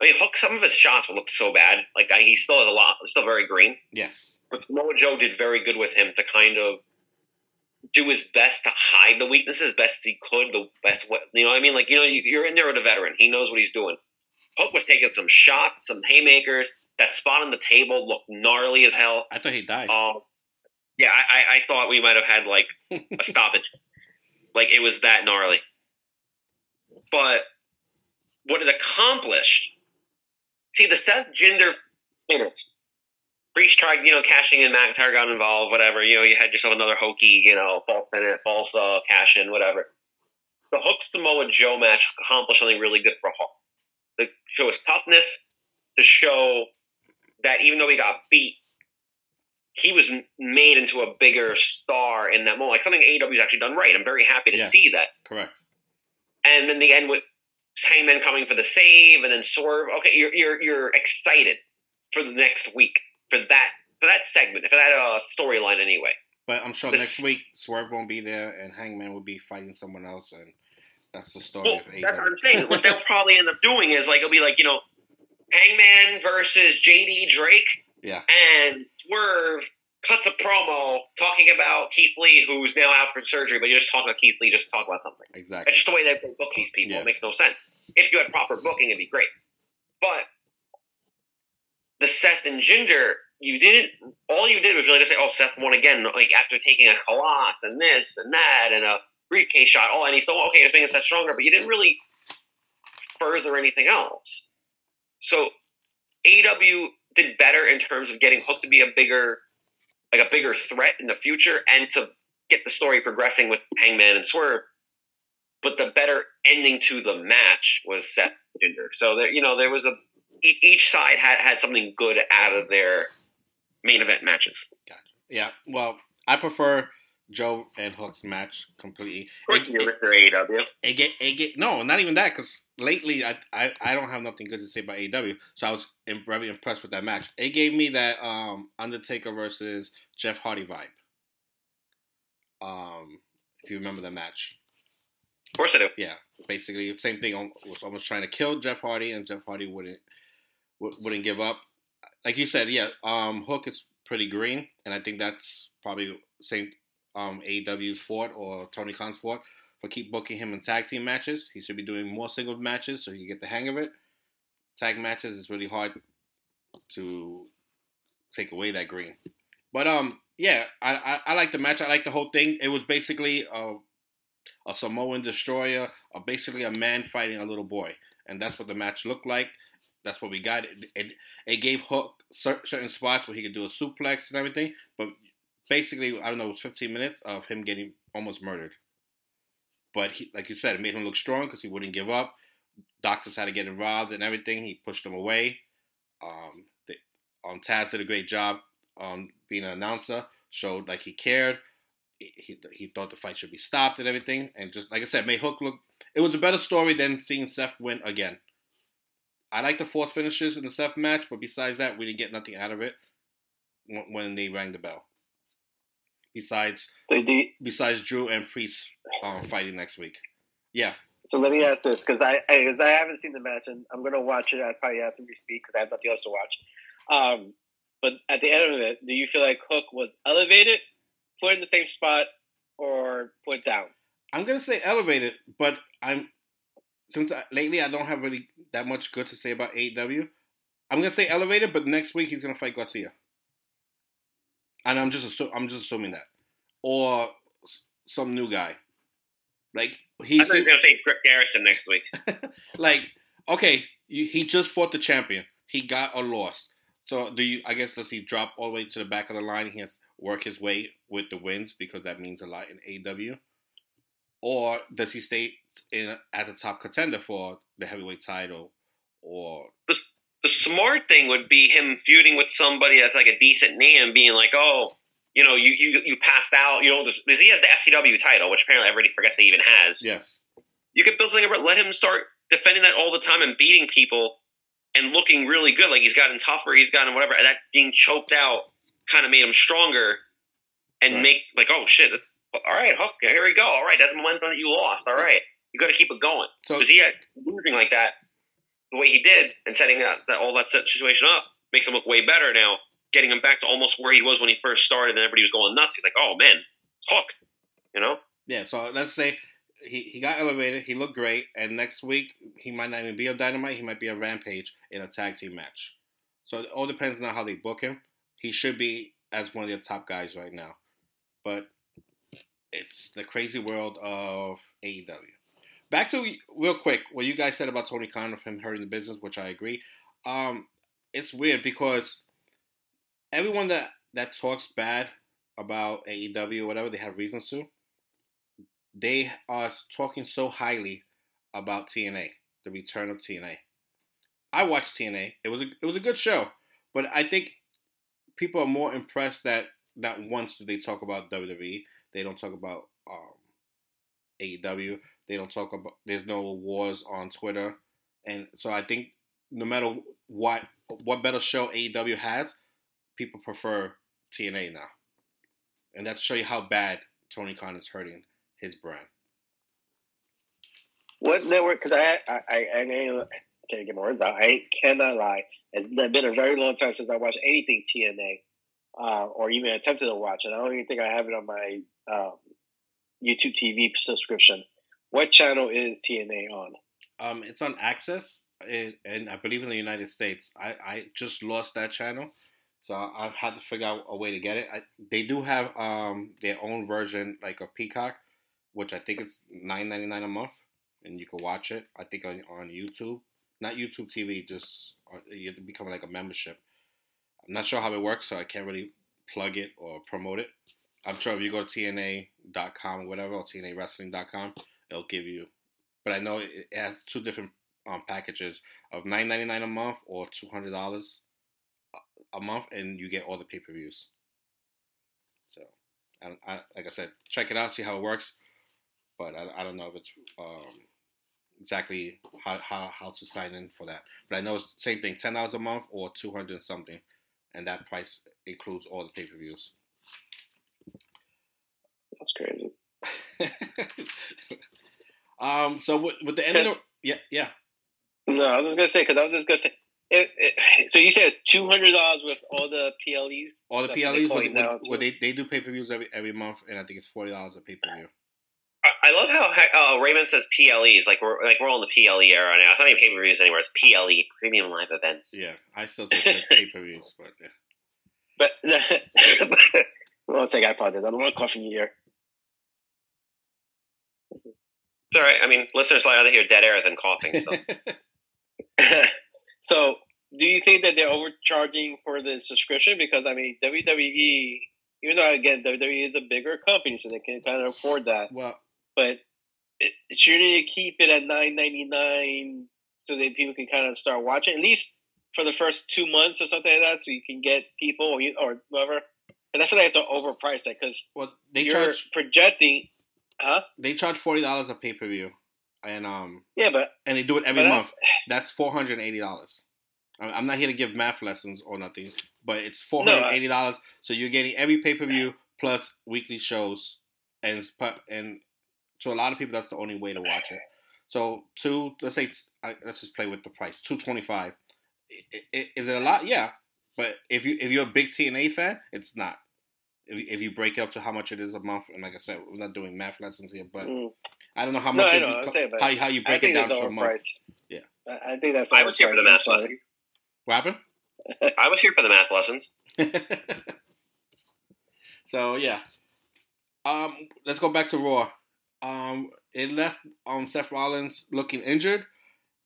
I mean, Hook. Some of his shots looked so bad. Like I, he still has a lot. Still very green. yes. But Samoa Joe did very good with him to kind of do his best to hide the weaknesses best he could. The best way, you know what I mean? Like you know, you- you're in there with a veteran. He knows what he's doing. Hook was taking some shots, some haymakers. That spot on the table looked gnarly as hell. I thought he died. Um, yeah, I, I, I thought we might have had like a stoppage. like it was that gnarly. But what it accomplished, see the Seth Jinder finish. Priest tried, you know, cashing in. McIntyre got involved. Whatever, you know, you had yourself another hokey, you know, false minute, false uh, cash in, whatever. The Hook Samoa Joe match accomplished something really good for Hook. To show his toughness, to show that even though he got beat, he was made into a bigger star in that moment. Like something AEW's actually done right. I'm very happy to Yes. see that. Correct. And then the end with Hangman coming for the save, and then Swerve. Okay, you're you're you're excited for the next week for that for that segment for that uh, storyline anyway. But I'm sure This- next week Swerve won't be there and Hangman will be fighting someone else, and that's the story Well, of that's what I'm saying. what they'll probably end up doing is like it'll be like you know, Hangman versus JD Drake, Yeah. and Swerve cuts a promo talking about Keith Lee, who's now out for surgery, but you're just talking about Keith Lee just to talk about something. Exactly. It's just the way they book these people. Yeah. It makes no sense. If you had proper booking, it'd be great. But the Seth and Jinder, you didn't. All you did was really just say, "Oh, Seth won again." Like after taking a Khallas and this and that and a briefcase shot. Oh, and he's still okay. He's making Seth stronger, but you didn't really further anything else. So AEW did better in terms of getting Hook to be a bigger, like a bigger threat in the future, and to get the story progressing with Hangman and Swerve but the better ending to the match was Seth Jinder. So there, you know, there was a each side had had something good out of their main event matches. Yeah. Well, I prefer Joe and Hook's match completely. It- it-. AEW. it get it get no, not even that. Because lately, I, I I don't have nothing good to say about AEW. So I was very impressed with that match. It gave me that um Undertaker versus Jeff Hardy vibe. Um, if you remember the match, Of course, I do. yeah, basically same thing. Was almost trying to kill Jeff Hardy, and Jeff Hardy wouldn't wou- wouldn't give up. Like you said, yeah, um, Hook is pretty green, and I think that's probably same um AEW's fault or Tony Khan's fault for keep booking him in tag team matches. He should be doing more single matches so can get the hang of it. Tag matches is really hard to take away that green. But um, yeah, I, I I like the match. I like the whole thing. It was basically a a Samoan destroyer, or basically a man fighting a little boy. and that's what the match looked like. That's what we got. It, it, it gave Hook certain spots where he could do a suplex and everything, but basically, I don't know, it was 15 minutes of him getting almost murdered. But he, like you said, it made him look strong because he wouldn't give up. Doctors had to get involved and everything. He pushed them away. Um, they, um, Taz did a great job um, being an announcer. Showed like he cared. He, he, he thought the fight should be stopped and everything. And just like I said, made Hook look. It was a better story than seeing Seth win again. I like the fourth finishes in the Seth match, but besides that, we didn't get nothing out of it when they rang the bell. Besides, so you, besides Drew and Priest um, fighting next week, yeah. So let me ask this because I because I, I, haven't seen the match and I'm gonna watch it. I probably have to respeak because I have nothing else to watch. Um, but at the end of it, do you feel like Hook was elevated, put in the same spot, or put down? I'm gonna say elevated, but I'm since I, lately I don't have really that much good to say about AEW. I'm gonna say elevated, but next week he's gonna fight Garcia, and I'm just assu- I'm just assuming that, or some new guy. Like he's I gonna say Garrison next week. like okay, you, he just fought the champion. He got a loss. So do you? I guess does he drop all the way to the back of the line? He has to work his way with the wins because that means a lot in AEW or does he stay in at the top contender for the heavyweight title? Or the, the smart thing would be him feuding with somebody that's like a decent name, being like, oh, you know, you you, you passed out. You know, because he has the FTW title, which apparently everybody forgets he even has. Yes. You could build something up. Let him start defending that all the time and beating people and looking really good. Like he's gotten tougher, he's gotten whatever. And that being choked out kind of made him stronger and right. make like, oh shit, all right, Hook, here we go. All right, that's momentum that you lost. All right, you got to keep it going because so, he uh, losing like that the way he did and setting that, that all that situation up makes him look way better now. Getting him back to almost where he was when he first started, and everybody was going nuts. He's like, "Oh man, Hook," you know? Yeah. So let's say he, he got elevated. He looked great, and next week he might not even be a Dynamite. He might be a Rampage in a tag team match. So it all depends on how they book him. He should be as one of the top guys right now, but it's the crazy world of AEW. Back to real quick what you guys said about Tony Khan of him hurting the business, which I agree. Um, it's weird because everyone that that talks bad about AEW or whatever they have reasons to, they are talking so highly about TNA, the return of TNA. I watched TNA. It was a, it was a good show, but I think people are more impressed that that once they talk about WWE they don't talk about um, AEW. They don't talk about. There's no wars on Twitter, and so I think no matter what what better show AEW has, people prefer TNA now, and that's show you how bad Tony Khan is hurting his brand. What network? Because I I I, I can't get my words out. I cannot lie. It's been a very long time since I watched anything TNA uh, or even attempted to watch it. I don't even think I have it on my um, YouTube TV subscription. What channel is TNA on? Um, it's on AXS, and I believe in the United States. I, I just lost that channel, so I've had to figure out a way to get it. I, they do have um, their own version, like a Peacock, which I think it's nine ninety nine a month, and you can watch it. I think on, on YouTube, not YouTube TV, just uh, you become like a membership. I'm not sure how it works, so I can't really plug it or promote it. I'm sure if you go to TNA.com or whatever, or TNAWrestling.com, it'll give you. But I know it has two different um, packages of $9.99 a month or $200 a month, and you get all the pay per views. So, I, I, like I said, check it out, see how it works. But I, I don't know if it's um, exactly how, how, how to sign in for that. But I know it's the same thing, $10 a month or 200 something and that price includes all the pay per views. That's crazy. um. So with, with the end of the, yeah yeah. No, I was just gonna say because I was just gonna say. It, it, so you said it's two hundred dollars with all the PLEs. All the PLEs, what, what, they they do pay per views every every month, and I think it's forty dollars a pay per view. I love how uh, Raymond says PLEs like we're like we're all in the PLE era now. It's not even pay per views anymore. It's PLE, premium live events. Yeah, I still say pay per views, but yeah. But one second, I apologize. I don't want to cough in your ear. It's all right. I mean, listeners like rather hear dead air than coughing. So. so, do you think that they're overcharging for the subscription? Because I mean, WWE, even though again WWE is a bigger company, so they can kind of afford that. Well, but it, shouldn't you keep it at nine ninety nine so that people can kind of start watching at least for the first two months or something like that, so you can get people or, you, or whoever. And I feel like it's an overpriced because well, they you're charge projecting, huh? they charge forty dollars a pay per view, and um, Yeah, but and they do it every month. That's four hundred eighty dollars. I'm not here to give math lessons or nothing, but it's four hundred eighty dollars. so you're getting every pay per view plus weekly shows, and and to a lot of people that's the only way to watch it. So two, let's say, let's just play with the price. Two twenty five. Is it a lot? Yeah, but if you if you're a big TNA fan, it's not. If you, if you break it up to how much it is a month, and like I said, we're not doing math lessons here, but mm, I don't know how much I it know, beco- saying, how how you break it down for to a month. overpriced. Yeah. I I think that's. I was here for the math sorry. lessons. What happened? I was here for the math lessons. so yeah, um, let's go back to Raw. Um, it left um Seth Rollins looking injured,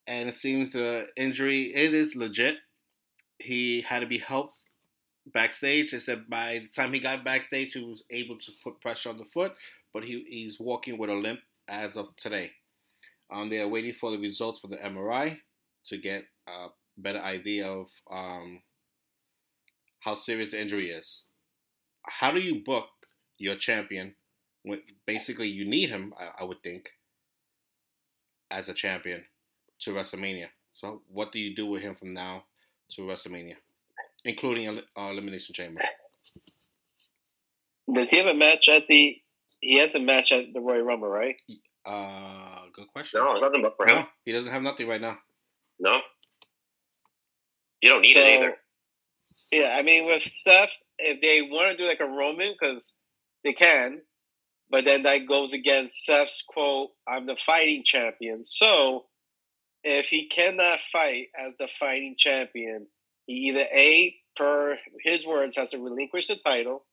and it seems the injury it is legit. He had to be helped backstage. They said by the time he got backstage, he was able to put pressure on the foot, but he, he's walking with a limp as of today. Um, they are waiting for the results for the MRI to get a better idea of um, how serious the injury is. How do you book your champion when basically you need him, I, I would think, as a champion to WrestleMania? So, what do you do with him from now to WrestleMania, including a uh, Elimination Chamber? Does he have a match at the? He has a match at the Royal Rumble, right? Uh, good question. No, nothing but for him. No, he doesn't have nothing right now. No. You don't need So, it either. Yeah, I mean, with Seth, if they want to do like a Roman, because they can, but then that goes against Seth's quote, I'm the fighting champion. So if he cannot fight as the fighting champion, he either A, per his words, has to relinquish the title,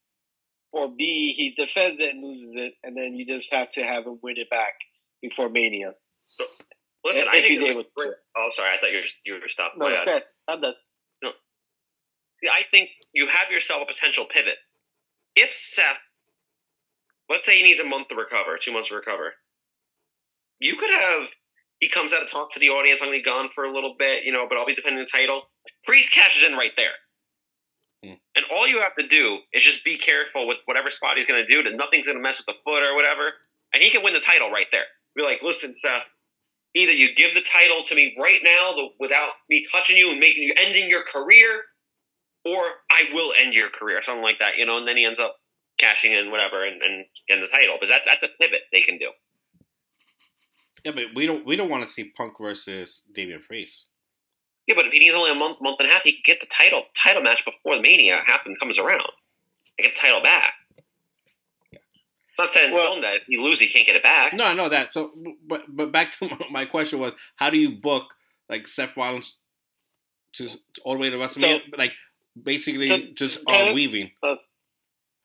or B, he defends it and loses it, and then you just have to have him win it back before Mania. Listen, if I think able to. Oh, sorry. I thought you were, you were stopped. No, My I'm done. See, I think you have yourself a potential pivot. If Seth, let's say he needs a month to recover, two months to recover, you could have he comes out to talk to the audience. I'm going to be gone for a little bit, you know, but I'll be defending the title. Priest cashes in right there. Hmm. And all you have to do is just be careful with whatever spot he's going to do, that nothing's going to mess with the foot or whatever. And he can win the title right there. Be like, listen, Seth, either you give the title to me right now the, without me touching you and making you ending your career, or I will end your career, something like that, you know. And then he ends up cashing in whatever and, and getting the title. Because that's that's a pivot they can do. Yeah, but we don't we don't want to see Punk versus Damian Priest. Yeah, but if he needs only a month, month and a half, he can get the title title match before the Mania happens comes around. I get the title back. It's not set in Well- stone that if you lose, he can't get it back. No, I know that. So, but but back to my question was, how do you book like Seth Rollins to, to all the way to WrestleMania? like basically So, just uh, of- weaving. Let's,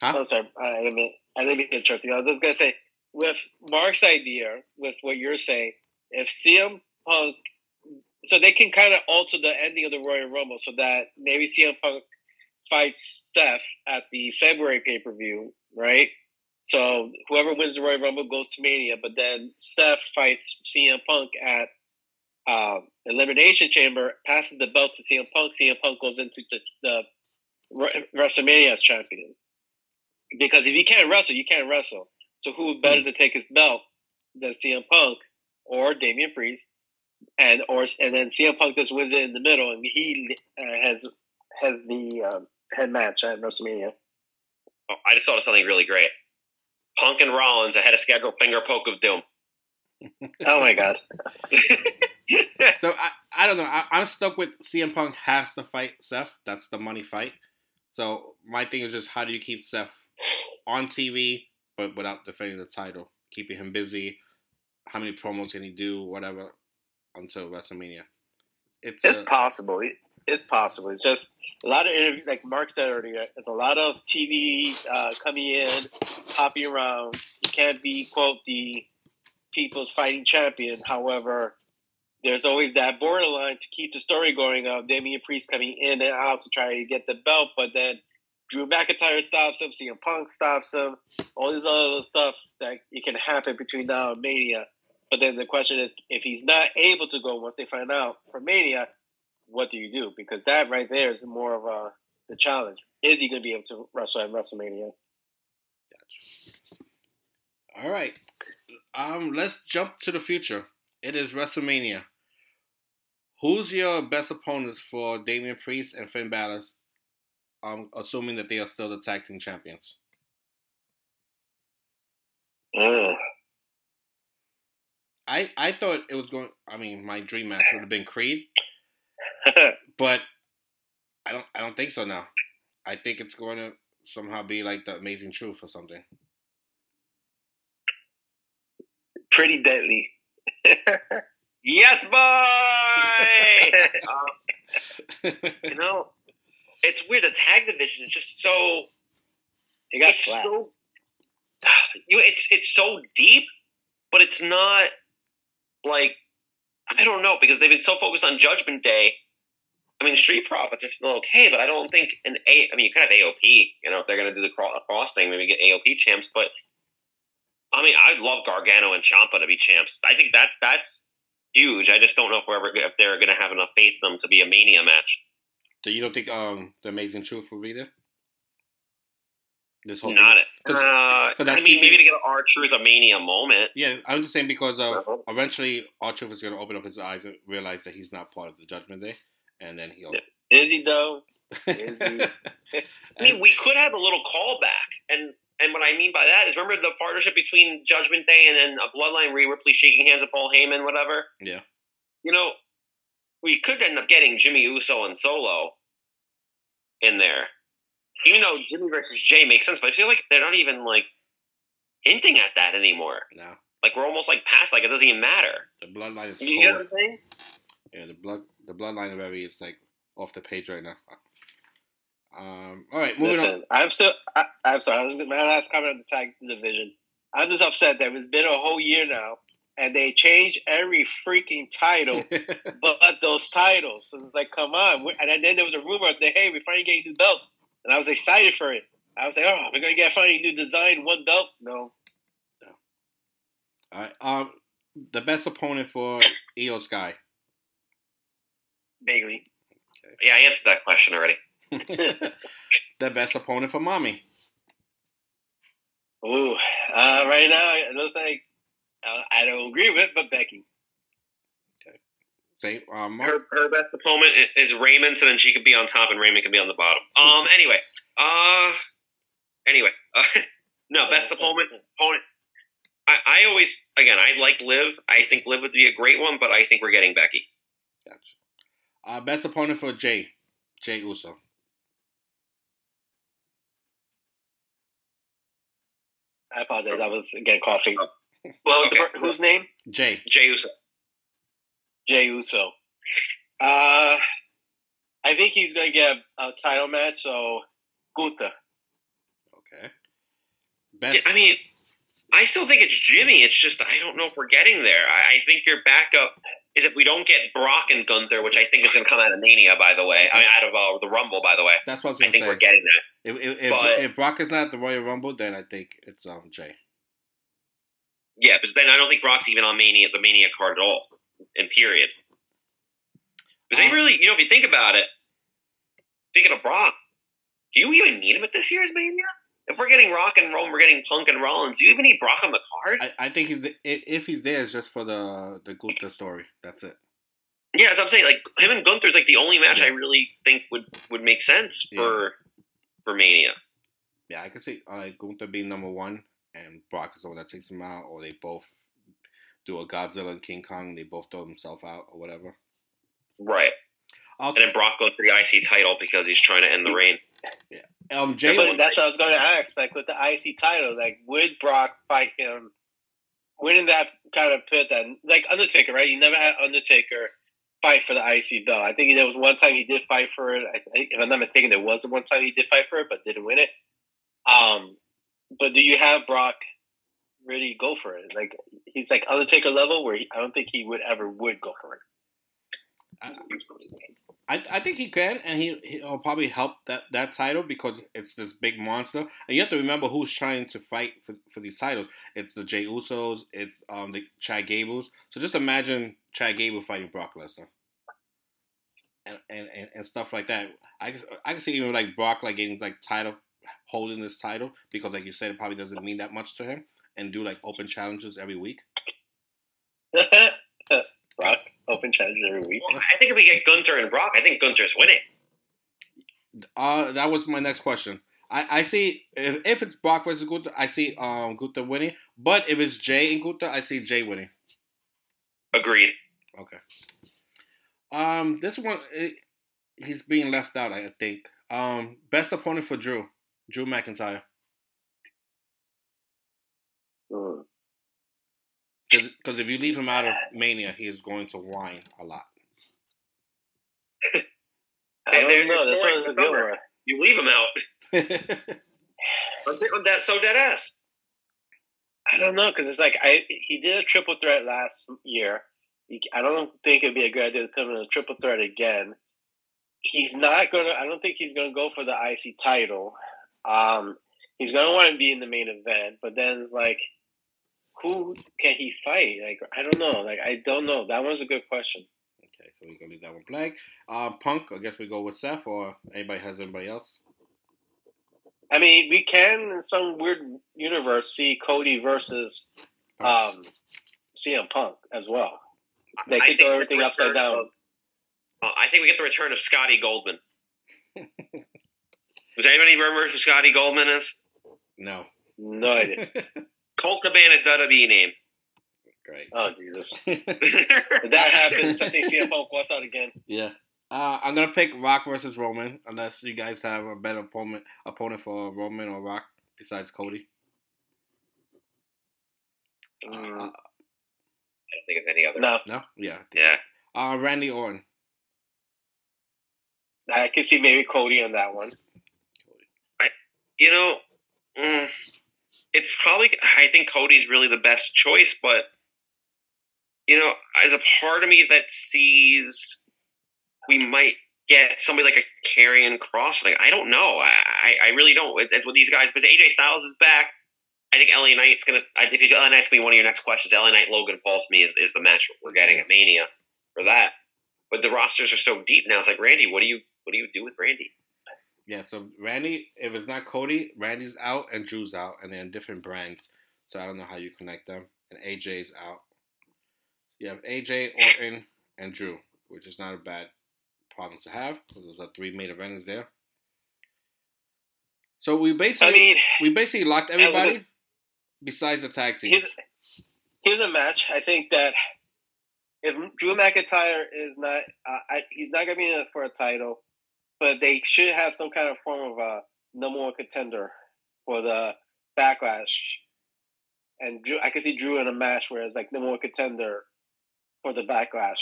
Huh? Oh, sorry. I didn't mean, I didn't mean to interrupt you. I was just going to say, with Mark's idea, with what you're saying, if CM Punk, so they can kind of alter the ending of the Royal Rumble so that maybe CM Punk fights Seth at the February pay per view, right? So whoever wins the Royal Rumble goes to Mania, but then Seth fights CM Punk at um, Elimination Chamber, passes the belt to CM Punk. CM Punk goes into the, the Re- WrestleMania as champion. Because if you can't wrestle, you can't wrestle. So who better to take his belt than CM Punk or Damian Priest, and or and then CM Punk just wins it in the middle, and he uh, has has the um, head match at WrestleMania. Oh, I just thought of something really great. Punk and Rollins ahead of schedule finger poke of doom. Oh my god! So I, I don't know. I, I'm stuck with CM Punk has to fight Seth. That's the money fight. So my thing is just how do you keep Seth on TV but without defending the title, keeping him busy. How many promos can he do? Whatever until WrestleMania. It's, It's uh, possible. It's possible. It's just a lot of interviews, like Mark said earlier. It's a lot of TV uh, coming in, hopping around. You can't be quote the people's fighting champion. However, there's always that borderline to keep the story going of Damian Priest coming in and out to try to get the belt, but then Drew McIntyre stops him, CM Punk stops him, all these other stuff that it can happen between now and Mania. But then the question is, if he's not able to go once they find out for Mania, what do you do? Because that right there is more of a the challenge. Is he going to be able to wrestle at WrestleMania? Gotcha. All right. Um, let's jump to the future. It is WrestleMania. Who's your best opponents for Damian Priest and Finn Balor? Um, assuming that they are still the tag team champions. Mm. I I thought it was going. I mean, my dream match would have been Creed, but I don't. I don't think so now. I think it's going to somehow be like the Amazing Truth or something. Pretty deadly. yes, boy. um, you know, it's weird. The tag division is just so. It got it's flat. so. You know, it's it's so deep, but it's not like I don't know because they've been so focused on Judgment Day. I mean, Street Profits are still okay, but I don't think an A. I mean, you could have AOP. You know, if they're going to do the cross, cross thing, maybe get AOP champs. But I mean, I'd love Gargano and Ciampa to be champs. I think that's that's huge. I just don't know if we're ever if they're going to have enough faith in them to be a Mania match. So you don't think um the Amazing Truth will be there? This whole Not thing? it. Uh, I mean, maybe to get an R Truth a Mania moment. Yeah, I'm just saying because of Uh-huh. eventually R Truth is going to open up his eyes and realize that he's not part of the Judgment Day, and then he'll. Is he though? Is he? I mean, we could have a little callback, and and what I mean by that is, remember the partnership between Judgment Day and then a Bloodline, Rhea Ripley shaking hands with Paul Heyman, whatever. Yeah. You know, we could end up getting Jimmy Uso and Solo in there, even though Jimmy versus Jey makes sense. But I feel like they're not even like hinting at that anymore. now Like we're almost like past like it doesn't even matter. the bloodline is You get what. I'm saying? Yeah, the blood the bloodline of Evie is like off the page right now. Um. All right, moving Listen, I'm still. I, I'm sorry. I was my last comment on the tag division. I'm just upset that it's been a whole year now, and they changed every freaking title, on. but those titles. So it's like, come on. And then there was a rumor that hey, we're finally getting new belts, and I was excited for it. I was like, oh, we're gonna get finally new design, one belt. No, All right. Um. The best opponent for Iyo Sky. Bayley. Yeah, I answered that question already. the best opponent for Mami. Ooh, uh, right now it looks like uh, I don't agree with, it, but Becky. Say, um, her her best opponent is Raymond, so then she could be on top and Raymond could be on the bottom. Um. Anyway. Uh. Anyway. Uh, no, best opponent. Opponent. I, I always again I like Liv. I think Liv would be a great one, but I think we're getting Becky. Gotcha. Uh, best opponent for Jey. Jey Uso. I apologize. I was again coughing. Well, What was the okay, per- whose name? Jey. Jey Uso. Jey Uso. Uh, I think he's going to get a title match. So Gunther. Okay. Best. I mean, I still think it's Jimmy. It's just I don't know if we're getting there. I, I think your backup is if we don't get Brock and Gunther, which I think is going to come out of Mania, by the way. I mean, out of uh, the Rumble, by the way. That's what I was I think say. we're getting that. If, if, but- if Brock is not at the Royal Rumble, then I think it's um Jey. Yeah, because then I don't think Brock's even on Mania, the Mania card at all, in period. Because they Um, really, you know, if you think about it, speaking of Brock, do you even need him at this year's Mania? If we're getting Rock and Roll, we're getting Punk and Rollins. Do you even need Brock on the card? I, I think he's the, if he's there, it's just for the the Gunther story. That's it. yeah, as I'm saying, like him and Gunther's like the only match Yeah. I really think would would make sense for for Mania. Yeah, I can see uh, Gunther being number one, and Brock is the one that takes him out, or they both do a Godzilla and King Kong. and They both throw themselves out, or whatever. Right. I'll, And then Brock goes for the IC title because he's trying to end the reign. um, Jay. But that's what I was going to ask. Like with the IC title, like would Brock fight him? Wouldn't that kind of put that like Undertaker, right? You never had Undertaker fight for the IC belt. I think there was one time he did fight for it. I, I- if I'm not mistaken, there was one time he did fight for it, but didn't win it. Um, but do you have Brock really go for it? Like he's like Undertaker level, where he, I don't think he would ever would go for it. I, I, think he can, and he he'll probably help that, that title because it's this big monster. And you have to remember who's trying to fight for, for these titles. It's the Jey Usos, it's um the Chad Gables. So just imagine Chad Gable fighting Brock Lesnar. And, and, and, and stuff like that. I I can see even like Brock like getting like title holding this title because like you said it probably doesn't mean that much to him and do like open challenges every week. Brock open challenges every week. Well, I think if we get Gunther and Brock, I think Gunther's winning. Uh, that was my next question. I, I see if, if it's Brock versus Gunther, I see um Gunther winning. But if it's Jey and Gunther, I see Jey winning. Agreed. Okay. Um, this one it, he's being left out. I think. Um, best opponent for Drew, Drew McIntyre. Because if you leave him out of Mania, he is going to whine a lot. I don't know. This story one's a good one. You leave him out. Let's on that. So dead ass. I don't know because it's like I he did a triple threat last year. I don't think it'd be a good idea to put him in a triple threat again. He's not gonna. I don't think he's gonna go for the IC title. Um, he's gonna want to be in the main event, but then like, who can he fight? Like I don't know. Like I don't know. That one's a good question. okay, so we're gonna leave that one blank. Uh, Punk. I guess we go with Seth, or anybody has anybody else. I mean, we can in some weird universe see Cody versus um, CM Punk as well. They I could throw everything upside down. of- Uh, I think we get the return of Scotty Goldman. Does anybody remember who Scotty Goldman is? No. No idea. Colt Cabana's WWE name. Great. Oh Jesus! If that happens, I think CM Punk walks out again. yeah. Uh, I'm gonna pick Rock versus Roman, unless you guys have a better opponent opponent for Roman or Rock besides Cody. Mm, Uh, I don't think it's any other. no, no, yeah. Yeah. Uh, Randy Orton. I can see maybe Cody on that one. You know, mm, it's probably. I think Cody's really the best choice, but you know, as a part of me that sees we might get somebody like a Karrion Kross. Like I don't know. I I really don't. It- It's with these guys because AJ Styles is back. I think LA Knight's gonna. If you LA Knight's gonna be one of your next questions, LA Knight Logan Paul to me is, is the match we're getting at Mania for that. But the rosters are so deep now. It's like Randy. What do you what do you do with Randy? Yeah, so Randy, if it's not Cody, Randy's out and Drew's out, and they're in different brands. So I don't know how you connect them. And AJ's out. You have AJ, Orton, and Drew, which is not a bad problem to have. So those are three main eventers there. So we basically I mean, we basically locked everybody this- besides the tag team. here's here's a match. I think that if Drew McIntyre is not, uh, I, he's not gonna be in it for a title, but they should have some kind of form of a number one contender for the backlash. And Drew, I can see Drew in a match where it's like number one contender for the backlash.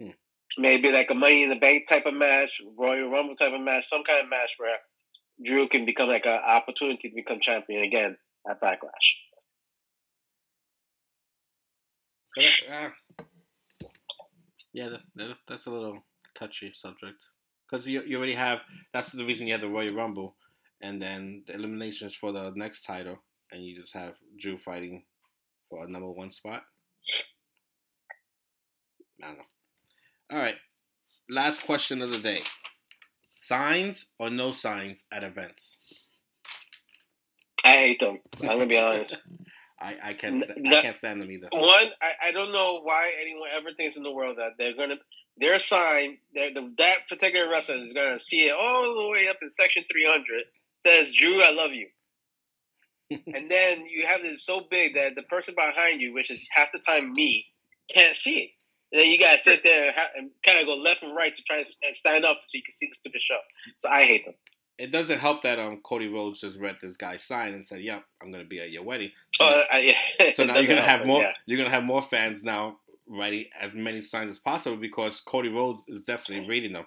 Hmm. Maybe like a Money in the Bank type of match, Royal Rumble type of match, some kind of match where Drew can become like an opportunity to become champion again at Backlash. But uh, yeah, that, that, that's a little touchy subject because you you already have. That's the reason you had the Royal Rumble, and then the eliminations for the next title, and you just have Drew fighting for a number one spot. I don't know. All right, last question of the day: signs or no signs at events? I hate them. I'm gonna be honest. I I can't N- sta- I can't stand them either. One, I, I don't know why anyone ever thinks in the world that they're gonna their sign that the, that particular wrestler is gonna see it all the way up in section 300 says Drew, I love you. and then you have this so big that the person behind you, which is half the time me, can't see it. And then you gotta sit there and, kind of go left and right to try and stand up so you can see the stupid show. So I hate them. It doesn't help that um Cody Rhodes just read this guy's sign and said, "Yep, I'm gonna be at your wedding." So, Uh, I, yeah, so now you're gonna help, have more. yeah. You're gonna have more fans now writing as many signs as possible because Cody Rhodes is definitely reading them.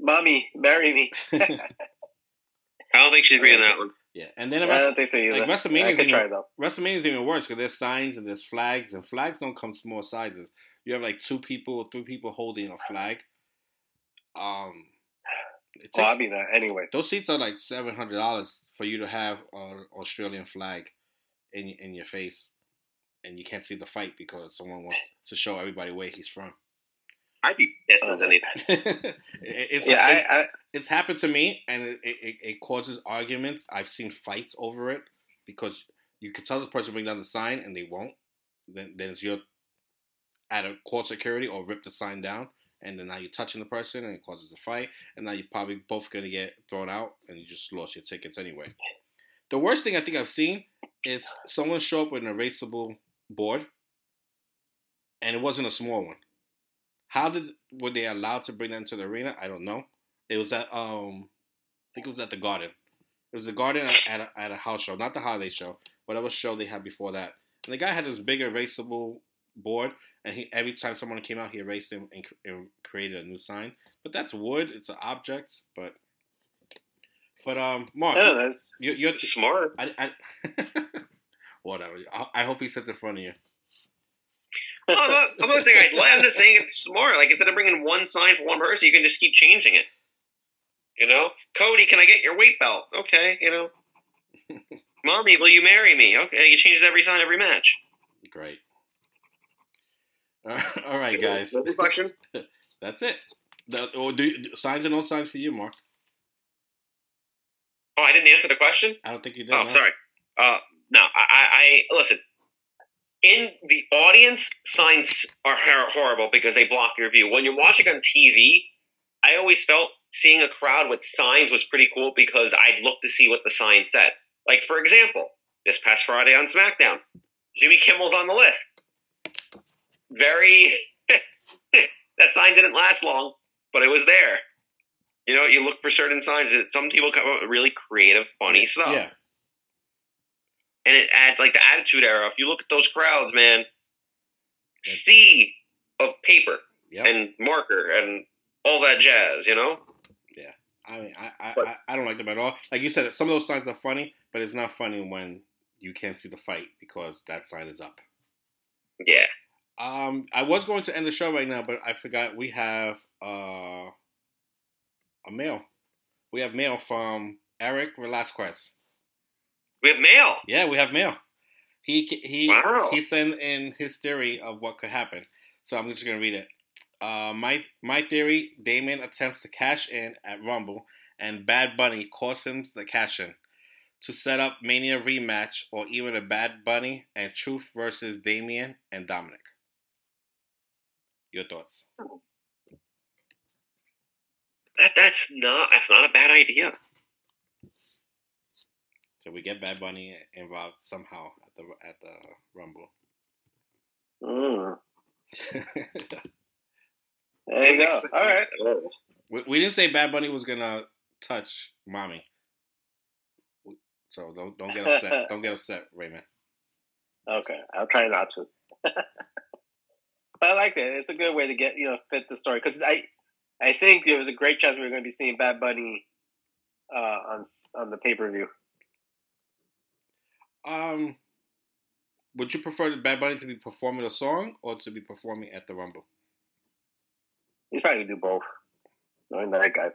Mami, marry me. I don't think she's reading that one. Yeah, and then I Wrestle- don't think so either. like WrestleMania I is could try even, though. WrestleMania is even worse because there's signs and there's flags, and flags don't come small sizes. You have like two people or three people holding a flag. Um, it Well, I'll takes, be there anyway. those seats are like seven hundred dollars for you to have an Australian flag in in your face, and you can't see the fight because someone wants to show everybody where he's from. I'd be pissed as anything. It- it's, yeah, it's, I, I, it's happened to me, and it, it, it causes arguments. I've seen fights over it because you can tell the person to bring down the sign and they won't. Then then it's your at a court security or rip the sign down, and then now you're touching the person and it causes a fight, and now you're probably both gonna get thrown out, and you just lost your tickets anyway. The worst thing I think I've seen is someone show up with an erasable board, and it wasn't a small one. How did were they allowed to bring that into the arena? I don't know. It was at um, I think it was at the Garden. It was the Garden at, at, a, at a house show, not the holiday show, whatever show they had before that. And the guy had this big erasable board, and he every time someone came out, he erased him and, and created a new sign. But that's wood; it's an object. But but um, Mark, I that's you, you're Smart. I, I whatever. I, I hope he sits in front of you. I'm not, I'm not saying I'd lie. I'm just saying it's smart. Like instead of bringing one sign for one person, you can just keep changing it. You know, Cody, can I get your weight belt? Okay, you know. Mami, will you marry me? Okay, you change every sign, every match. Great. All right, guys. What's the question? That's it. The, or do you, signs and no signs for you, Mark? Oh, I didn't answer the question. I don't think you did. Oh, no? sorry. Uh, listen. In the audience, signs are horrible because they block your view. When you're watching on TV, I always felt seeing a crowd with signs was pretty cool because I'd look to see what the sign said. Like for example, this past Friday on SmackDown, Jimmy Kimmel's on the list. Very. that sign didn't last long, but it was there. You know, you look for certain signs. Some people come up with really creative, funny stuff Yeah. And it adds like the attitude era. If you look at those crowds, man, sea of paper Yep. and marker and all that jazz, you know. Yeah, I mean, I, I, But- I, I don't like them at all. Like you said, some of those signs are funny, but it's not funny when you can't see the fight because that sign is up. Yeah, Um, I was going to end the show right now, but I forgot we have uh, a mail. We have mail from Eric Velasquez. We have mail. Yeah, we have mail. He he Wow. he sent in his theory of what could happen. So I'm just gonna read it. Uh, my my theory: Damian attempts to cash in at Rumble, and Bad Bunny costs him the cash in to set up Mania rematch, or even a Bad Bunny and Truth versus Damian and Dominic. Your thoughts? That that's not that's not a bad idea. So we get Bad Bunny involved somehow at the at the Rumble. mm, there you go. All right. We, we didn't say Bad Bunny was gonna touch Mami. So don't don't get upset. don't get upset, Raymond. Okay, I'll try not to. but I like that. It's a good way to get you know fit the story because I, I think there was a great chance we were going to be seeing Bad Bunny, uh, on on the pay per view. Um, would you prefer the Bad Bunny to be performing a song or to be performing at the Rumble? He's probably gonna do both. Knowing that guy.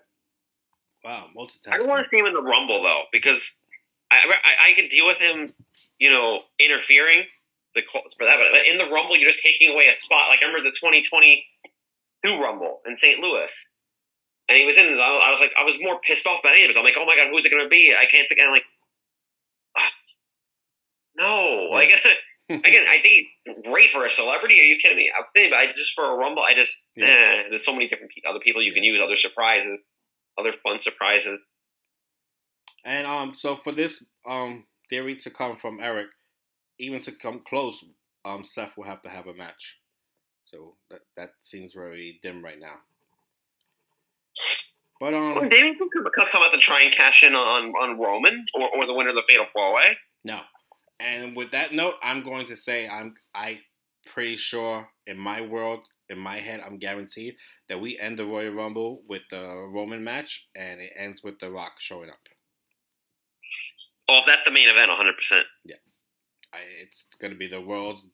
Wow, I don't want to see him in the Rumble though, because I I, I could deal with him, you know, interfering the call for that. But in the Rumble, you're just taking away a spot. Like I remember the 2022 Rumble in St. Louis, and he was in. I was like, I was more pissed off about it. I'm like, oh my god, who's it going to be? I can't think. And I'm like, no, like. Again, I think great for a celebrity. Are you kidding me? Outstanding, but I just for a rumble, I just Yeah. eh, there's so many different pe- other people you can use, other surprises, other fun surprises. And um, so for this um theory to come from Eric, even to come close, um, Seth will have to have a match. So that that seems very dim right now. But Well, um, Damian could come out to try and cash in on on Roman or, or the winner of the Fatal Four Way. no. And with that note, I'm going to say I'm I pretty sure in my world, in my head, I'm guaranteed that we end the Royal Rumble with the Roman match, and it ends with The Rock showing up. Oh, if that's the main event, 100. percent Yeah, I, it's going to be the world's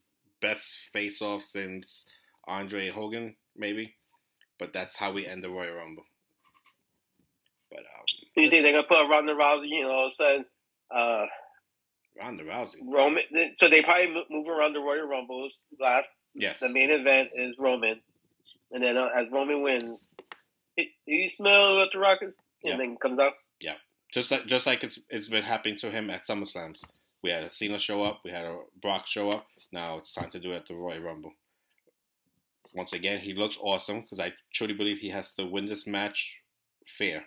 best face-off since Andre Hogan, maybe. But that's how we end the Royal Rumble. But um, You think they're gonna put Ronda Rousey? You know, all of a sudden, uh, Ronda Rousey, Roman. So they probably move around the Royal Rumbles. Last yes, the main event is Roman, and then uh, as Roman wins, "Hey, do you smell what the Rock is? And Yeah. then comes out. Yeah, just like just like it's it's been happening to him at SummerSlams. We had a Cena show up, we had a Brock show up. Now it's time to do it at the Royal Rumble. Once again, he looks awesome because I truly believe he has to win this match fair,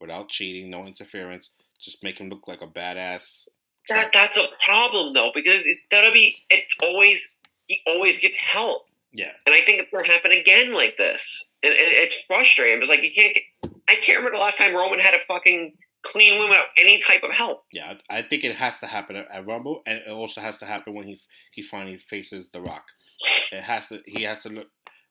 without cheating, no interference. Just make him look like a badass. That that's a problem though because it, that'll be it's always he always gets help, Yeah, and I think it's gonna happen again like this, and, and it's frustrating. It's like you can't. Get, I can't remember the last time Roman had a fucking clean win without any type of help. yeah. I I think it has to happen at, at Rumble, and it also has to happen when he he finally faces The Rock. It has to. He has to look.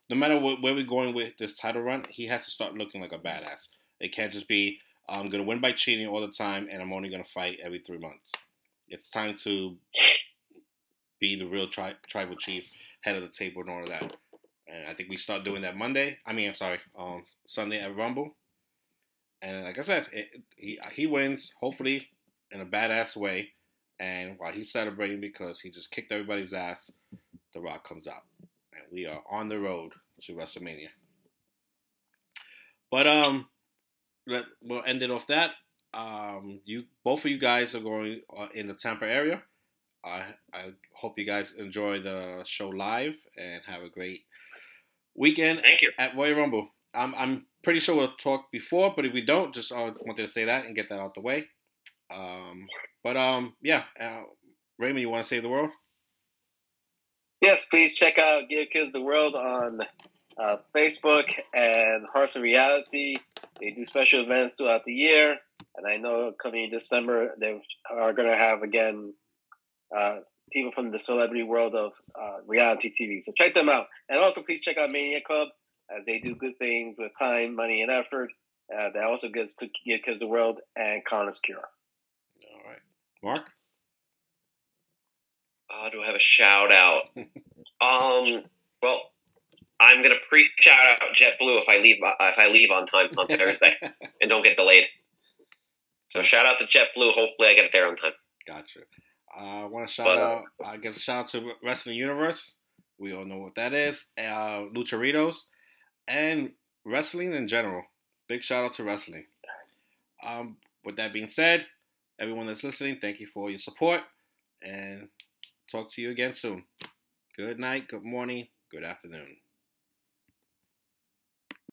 No matter what, where we're going with this title run, he has to start looking like a badass. It can't just be I'm gonna win by cheating all the time, and I'm only gonna fight every three months. It's time to be the real tri- tribal chief, head of the table, and all of that. And I think we start doing that Monday. I mean, I'm sorry, um, Sunday at Rumble. And like I said, it, he he wins hopefully in a badass way. And while he's celebrating because he just kicked everybody's ass, The Rock comes out, and we are on the road to WrestleMania. But um, let, we'll end it off that. Um, you both of you guys are going uh, in the Tampa area. I I hope you guys enjoy the show live and have a great weekend Thank you. at Royal Rumble. I'm I'm pretty sure we'll talk before, but if we don't, just uh, wanted to say that and get that out the way. Um, but um, yeah, uh, Raymond, you want to save the world? Yes, please check out Give Kids the World on uh, Facebook and Hearts of Reality. They do special events throughout the year, and I know coming December they are going to have again uh, people from the celebrity world of uh, reality TV. So check them out, and also please check out Mania Club as they do good things with time, money, and effort. Uh, that also gets to Give Kids the World and Connor's Cure. All right, Mark. Uh, do I have a shout out? um, well, I'm gonna pre shout out JetBlue if I leave uh, if I leave on time on Thursday and don't get delayed. So shout out to JetBlue. Hopefully, I get there on time. Gotcha. Uh, I want to shout But, uh, out. I give a shout out to Wrestling Universe. We all know what that is. Uh, Lucharitos and wrestling in general. Big shout out to wrestling. Um, with that being said, everyone that's listening, thank you for your support, and talk to you again soon. Good night. Good morning. Good afternoon.